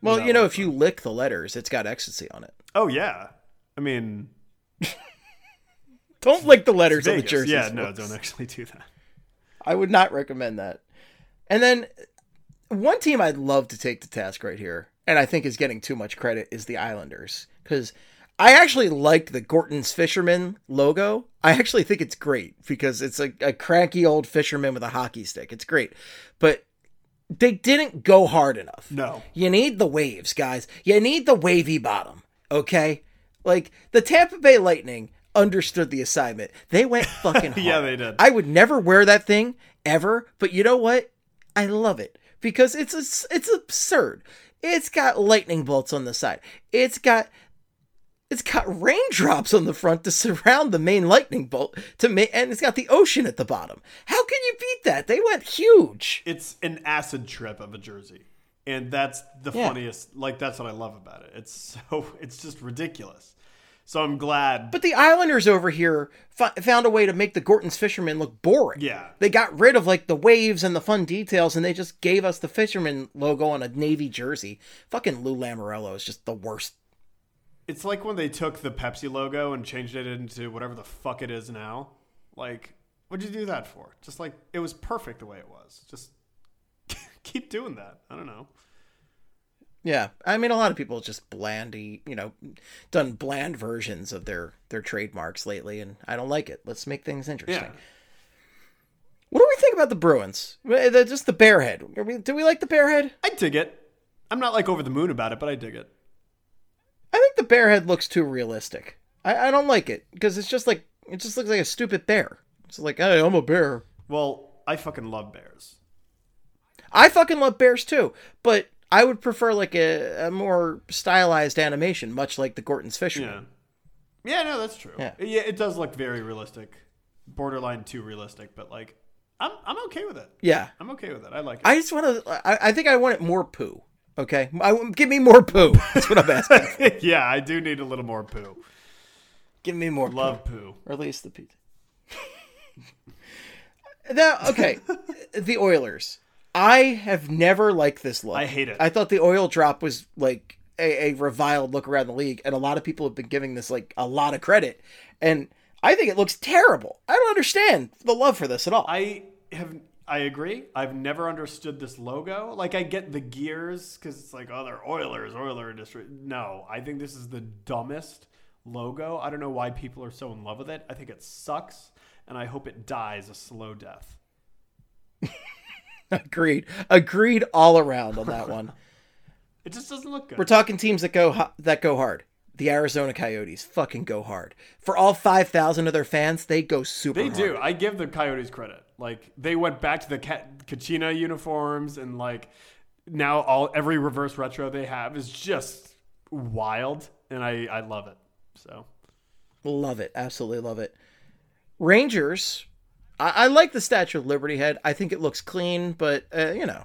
Well, you know, if you lick the letters, it's got ecstasy on it. Oh yeah, I mean Don't lick the letters on the Vegas. jerseys. Yeah, no, don't actually do that. I would not recommend that. And then one team I'd love to take to task right here, and I think is getting too much credit, is the Islanders. Because I actually like the Gorton's Fisherman logo. I actually think it's great because it's a, a cranky old fisherman with a hockey stick. It's great. But they didn't go hard enough. No, You need the waves, guys. You need the wavy bottom, okay? Like the Tampa Bay Lightning understood the assignment. They went fucking hard. Yeah, they did. I would never wear that thing ever, but you know what? I love it because it's a, it's absurd. It's got lightning bolts on the side. It's got it's got raindrops on the front to surround the main lightning bolt to make, and it's got the ocean at the bottom. How can you beat that? They went huge. it's an acid trip of a jersey, and that's the Yeah. funniest. Like that's what I love about it. It's so it's just ridiculous. So I'm glad. But the Islanders over here found a way to make the Gorton's fishermen look boring. Yeah. They got rid of like the waves and the fun details and they just gave us the Fisherman logo on a navy jersey. Fucking Lou Lamoriello is just the worst. It's like when they took the Pepsi logo and changed it into whatever the fuck it is now. Like, what'd you do that for? Just like it was perfect the way it was. Just keep doing that. I don't know. Yeah. I mean, a lot of people just blandy, you know, done bland versions of their, their trademarks lately and I don't like it. Let's make things interesting. Yeah. What do we think about the Bruins? Just the Bearhead. Do we like the Bearhead? I dig it. I'm not like over the moon about it, but I dig it. I think the bear head looks too realistic. I, I don't like it because it's just like it just looks like a stupid bear. It's like, hey, I'm a bear. Well, I fucking love bears. I fucking love bears too, but I would prefer like a, a more stylized animation, much like the Gorton's Fisherman. Yeah. Yeah, no, that's true. Yeah. Yeah, it does look very realistic. Borderline too realistic, but like I'm I'm okay with it. Yeah, I'm okay with it. I like it. I just want to. I, I think I want it more poo. Okay, I, give me more poo. That's what I'm asking. yeah, I do need a little more poo. give me more Love poo. poo. or at least the pizza. now, okay, the Oilers. I have never liked this look. I hate it. I thought the oil drop was like a, a reviled look around the league, and a lot of people have been giving this like a lot of credit, and I think it looks terrible. I don't understand the love for this at all. I have I agree. I've never understood this logo. Like I get the gears because it's like, oh, they're Oilers, Oiler industry. No, I think this is the dumbest logo. I don't know why people are so in love with it. I think it sucks, and I hope it dies a slow death. Agreed. Agreed all around on that one. It just doesn't look good. We're talking teams that go that go hard. The Arizona Coyotes fucking go hard. For all 5,000 of their fans, they go super They hard. do. I give the Coyotes credit. Like they went back to the Ka- Kachina uniforms, and like now all every reverse retro they have is just wild, and I I love it. So Love it. Absolutely love it. Rangers, I, I like the Statue of Liberty head. I think it looks clean, but, uh, you know,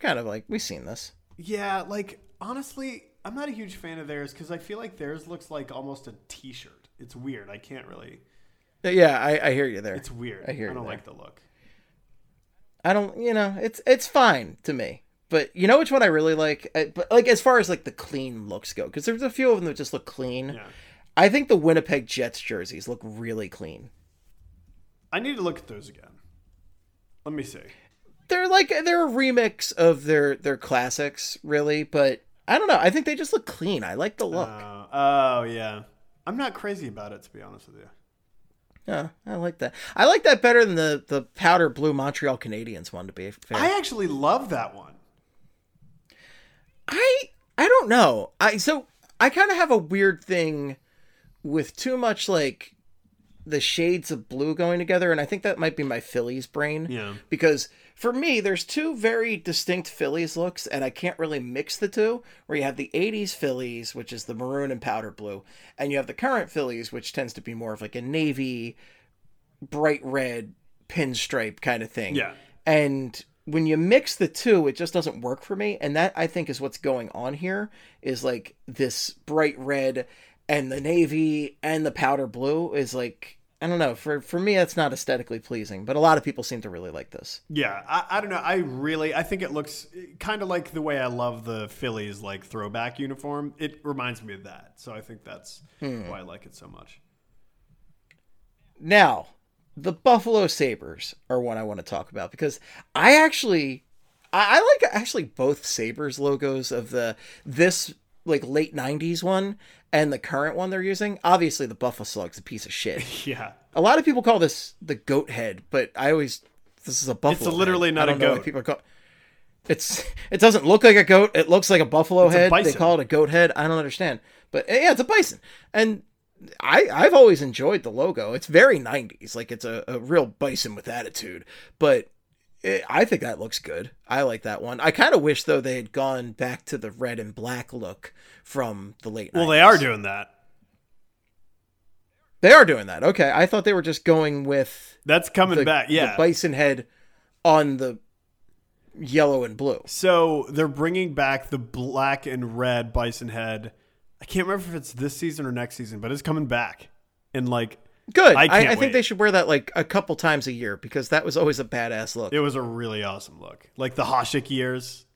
kind of like we've seen this. yeah, like honestly, I'm not a huge fan of theirs because I feel like theirs looks like almost a T-shirt. It's weird. I can't really. Uh, Yeah, I, I hear you there. It's weird. I hear I don't you like the look. I don't, you know, it's it's fine to me. But you know which one I really like? Uh, But like as far as like the clean looks go, because there's a few of them that just look clean. Yeah. I think the Winnipeg Jets jerseys look really clean. I need to look at those again. Let me see. They're like they're a remix of their their classics, really. But I don't know. I think they just look clean. I like the look. Uh, oh yeah, I'm not crazy about it to be honest with you. Yeah, I like that. I like that better than the the powder blue Montreal Canadiens one. To be fair, I actually love that one. I I don't know. I so I kind of have a weird thing with too much like the shades of blue going together, and I think that might be my Phillies brain. Yeah. Because for me, there's two very distinct Phillies looks, and I can't really mix the two. Where you have the '80s Phillies, which is the maroon and powder blue, and you have the current Phillies, which tends to be more of like a navy, bright red pinstripe kind of thing. Yeah. And when you mix the two, it just doesn't work for me. And that I think is what's going on here is like this bright red and the navy and the powder blue is like I don't know. For for me, that's not aesthetically pleasing, but a lot of people seem to really like this. Yeah, I, I don't know. I really, I think it looks kind of like the way I love the Phillies like throwback uniform. It reminds me of that, so I think that's hmm. why I like it so much. Now, the Buffalo Sabres are one I want to talk about because I actually I, I like actually both Sabres logos of the this like late '90s one and the current one they're using. Obviously, the Buffalo Slug's a piece of shit. Yeah, A lot of people call this the goat head, but I always this is a buffalo. It's literally head. not I a goat. People call it's it doesn't look like a goat. It looks like a buffalo a head. they bison. call it a goat head. I don't understand, but eh, yeah, it's a bison. And I I've always enjoyed the logo. It's very '90s, like it's a, a real bison with attitude. But it, I think that looks good. I like that one. I kind of wish though they had gone back to the red and black look from the late. well, 90s. they are doing that. They are doing that. Okay, I thought they were just going with That's coming the, back. Yeah. the bison head on the yellow and blue. so they're bringing back the black and red bison head. I can't remember if it's this season or next season, but it's coming back. And like, Good. I I, I, think they should wear that like a couple times a year because that was always a badass look. it was a really awesome look. Like the Hasek years,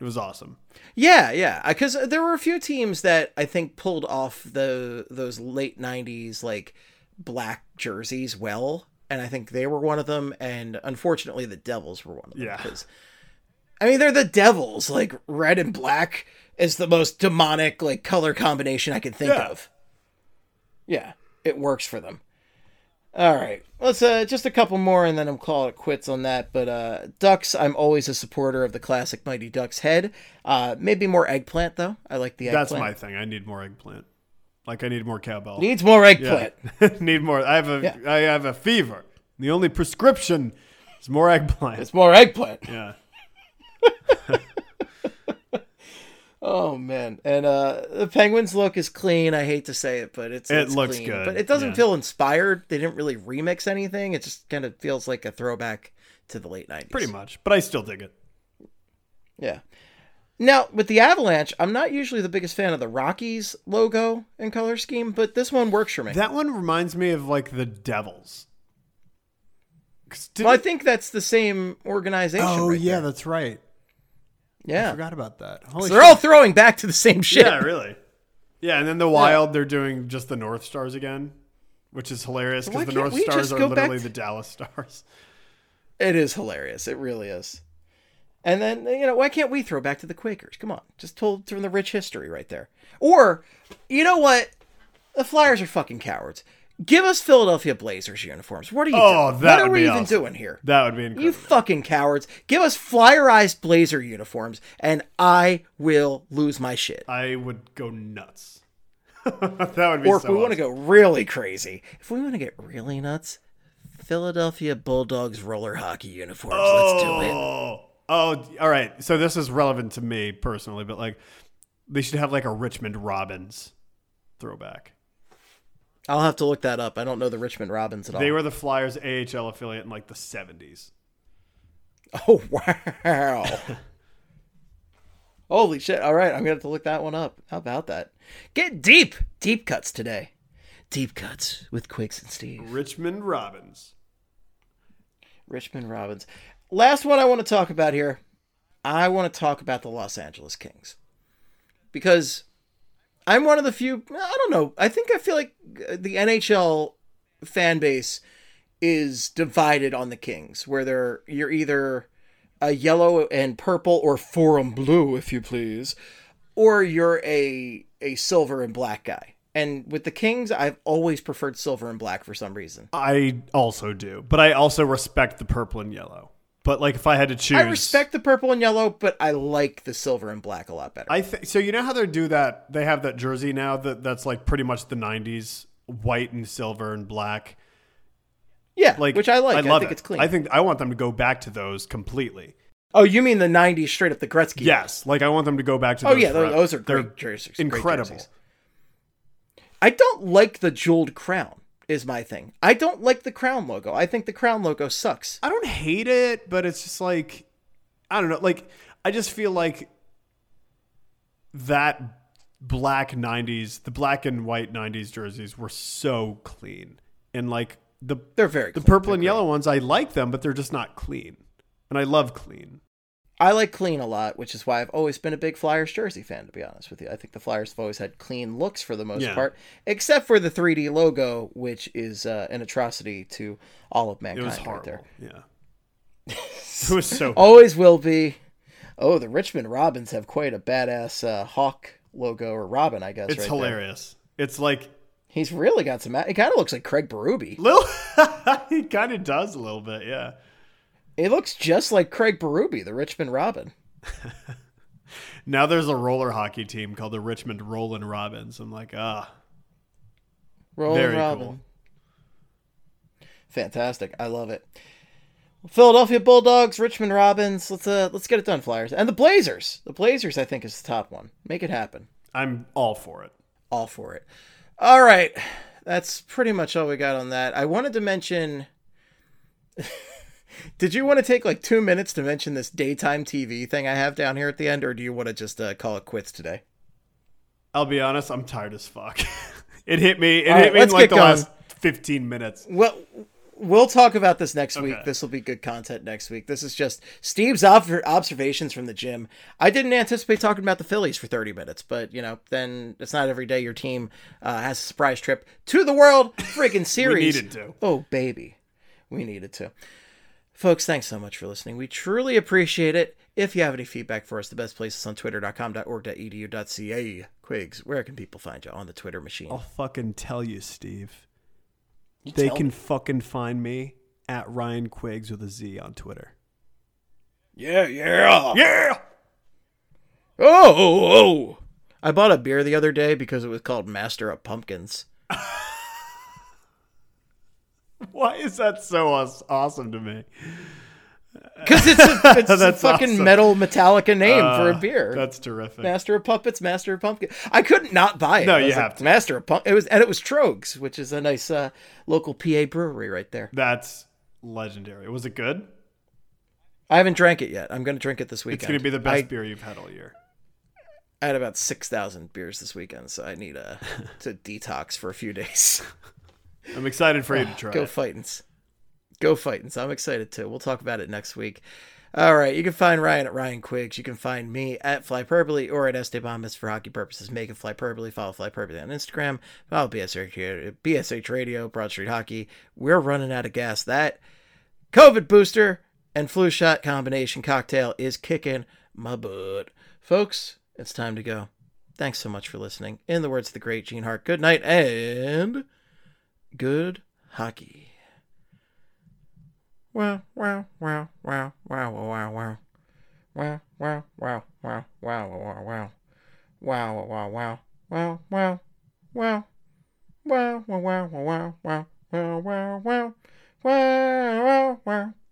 it was awesome. yeah, yeah. Uh, because there were a few teams that I think pulled off the those late '90s like black jerseys well, and I think they were one of them. And unfortunately, the Devils were one of them. Yeah. Because I mean, they're the Devils. Like red and black is the most demonic like color combination I can think Yeah. of. Yeah, it works for them. All right, let's uh just a couple more and then I'm call it quits on that. But uh Ducks, I'm always a supporter of the classic Mighty Ducks head. Uh maybe more eggplant though. I like the eggplant. That's my thing. I need more eggplant. Like I need more cowbell. needs more eggplant. Yeah. need more. I have a Yeah. I have a fever. The only prescription is more eggplant. It's more eggplant. yeah. Oh man, and uh the Penguins look is clean. I hate to say it, but it's It it's looks clean. good, But it doesn't yeah. feel inspired. They didn't really remix anything. It just kind of feels like a throwback to the late nineties. Pretty much. But I still dig it. Yeah. Now, with the Avalanche, I'm not usually the biggest fan of the Rockies logo and color scheme, but this one works for me. That one reminds me of like the Devils. well, I think that's the same organization. oh right yeah, there. that's right. I yeah. forgot about that. Holy So they're shit. all throwing back to the same shit. Yeah, really. Yeah, and then the Wild, they're doing just the North Stars again, which is hilarious because the North Stars are literally to- the Dallas Stars. It is hilarious. It really is. And then you know why can't we throw back to the Quakers? Come on, just told from the rich history right there. Or, you know what? The Flyers are fucking cowards. Give us Philadelphia Blazers uniforms. What are you Oh, doing? that what are we even awesome. doing here? That would be incredible. You fucking cowards. Give us flyerized Blazer uniforms and I will lose my shit. I would go nuts. that would be so. Or if so we want to go really crazy, if we want to get really nuts, Philadelphia Bulldogs roller hockey uniforms. Let's do it. Oh, oh, all right. So this is relevant to me personally, but like, they should have like a Richmond Robins throwback. I'll have to look that up. I don't know the Richmond Robins at all. They were the Flyers AHL affiliate in like the seventies. Oh wow! Holy shit! All right, I'm gonna have to look that one up. How about that? Get deep, deep cuts today. Deep cuts with Quicks and Steve. Richmond Robins. Richmond Robins. Last one I want to talk about here. I want to talk about the Los Angeles Kings because I'm one of the few. I don't know. I think I feel like uh, the NHL fan base is divided on the Kings, where they're you're either a yellow and purple or forum blue, if you please, or you're a a silver and black guy. And with the Kings, I've always preferred silver and black for some reason. I also do, but I also respect the purple and yellow. But like, if I had to choose, I respect the purple and yellow, but I like the silver and black a lot better. I think so. You know how they do that? They have that jersey now that that's like pretty much the '90s, white and silver and black. yeah, Like, which I like. I, love think it. it's clean. I think I want them to go back to those completely. oh, you mean the '90s straight up the Gretzky? Yes, like I want them to go back to. Oh yeah, those, those are They're great jerseys. great incredible. jerseys. I don't like the jeweled crown. Is my thing. I don't like the crown logo. I think the crown logo sucks. I don't hate it, but it's just like I don't know. Like I just feel like that black '90s, the black and white '90s jerseys were so clean, and like the They're very. the clean. purple They're and great. yellow ones, I like them, but they're just not clean, and I love clean. I like clean a lot, which is why I've always been a big Flyers jersey fan. To be honest with you, I think the Flyers have always had clean looks for the most Yeah. part, except for the 3D logo, which is uh, an atrocity to all of It mankind. was right horrible. there. Yeah, it was so. Always will be. Oh, the Richmond Robins have quite a badass uh, hawk logo or robin, I guess. it's right there. hilarious. It's like He's really got some. It kind of looks like Craig Berube. little. he kind of does a little bit, yeah. It looks just like Craig Berube, the Richmond Robin. Now there's a roller hockey team called the Richmond Rollin' Robins. I'm like, ah, Roland Very Robin. cool. Fantastic. I love it. Philadelphia Bulldogs, Richmond Robins. Let's uh let's get it done, Flyers. And the Blazers. The Blazers I think is the top one. Make it happen. I'm all for it. All for it. All right. That's pretty much all we got on that. I wanted to mention Did you want to take like 2 minutes to mention this daytime TV thing I have down here at the end or do you want to just uh, call it quits today? I'll be honest, I'm tired as fuck. it hit me. It All hit right, me in like the going. last 15 minutes. Well, we'll talk about this next week. This will be good content next week. This is just Steve's ob- observations from the gym. I didn't anticipate talking about the Phillies for 30 minutes, but you know, then it's not every day your team uh, has a surprise trip to the World freaking Series. We needed to. Oh, baby. We needed to. Folks, thanks so much for listening. We truly appreciate it. If you have any feedback for us, the best place is on twitter.com.org.edu.ca. Quigs, where can people find you on the Twitter machine? I'll fucking tell you, Steve. they can me. fucking find me at Ryan Quigs with a Z on Twitter. Yeah, yeah. Yeah. Oh, oh, oh. I bought a beer the other day because it was called Master of Pumpkins. Why is that so awesome to me? Because it's a, it's a fucking awesome. metal Metallica name for a Uh, beer. That's terrific. Master of Puppets, Master of Pumpkin. I couldn't not buy it. No, you like, have to. Master of Pump. It was and it was Tröegs, which is a nice uh, local PA brewery right there. That's legendary. Was it good? I haven't drank it yet. I'm going to drink it this weekend. It's going to be the best I, beer you've had all year. I had about six thousand beers this weekend, so I need a to detox for a few days. I'm excited for you to ah, try Go it. Fightins. Go Fightins. I'm excited too. We'll talk about it next week. All right. You can find Ryan at Ryan Quiggs. You can find me at Flyperbole or at Estebamas for hockey purposes. Make it Flyperbole. Follow Flyperbole on Instagram. Follow BSH, BSH Radio, Broad Street Hockey. We're running out of gas. That COVID booster and flu shot combination cocktail is kicking my butt. Folks, it's time to go. Thanks so much for listening. In the words of the great Gene Hart, good night and good hockey. Wow, wow, wow, wow, wow, wow, wow. Wow, wow, wow, wow, wow, wow, wow. Wow, wow, wow, wow, wow, wow. Wow, wow, wow, wow, wow, wow, wow, wow, wow, wow, wow, wow.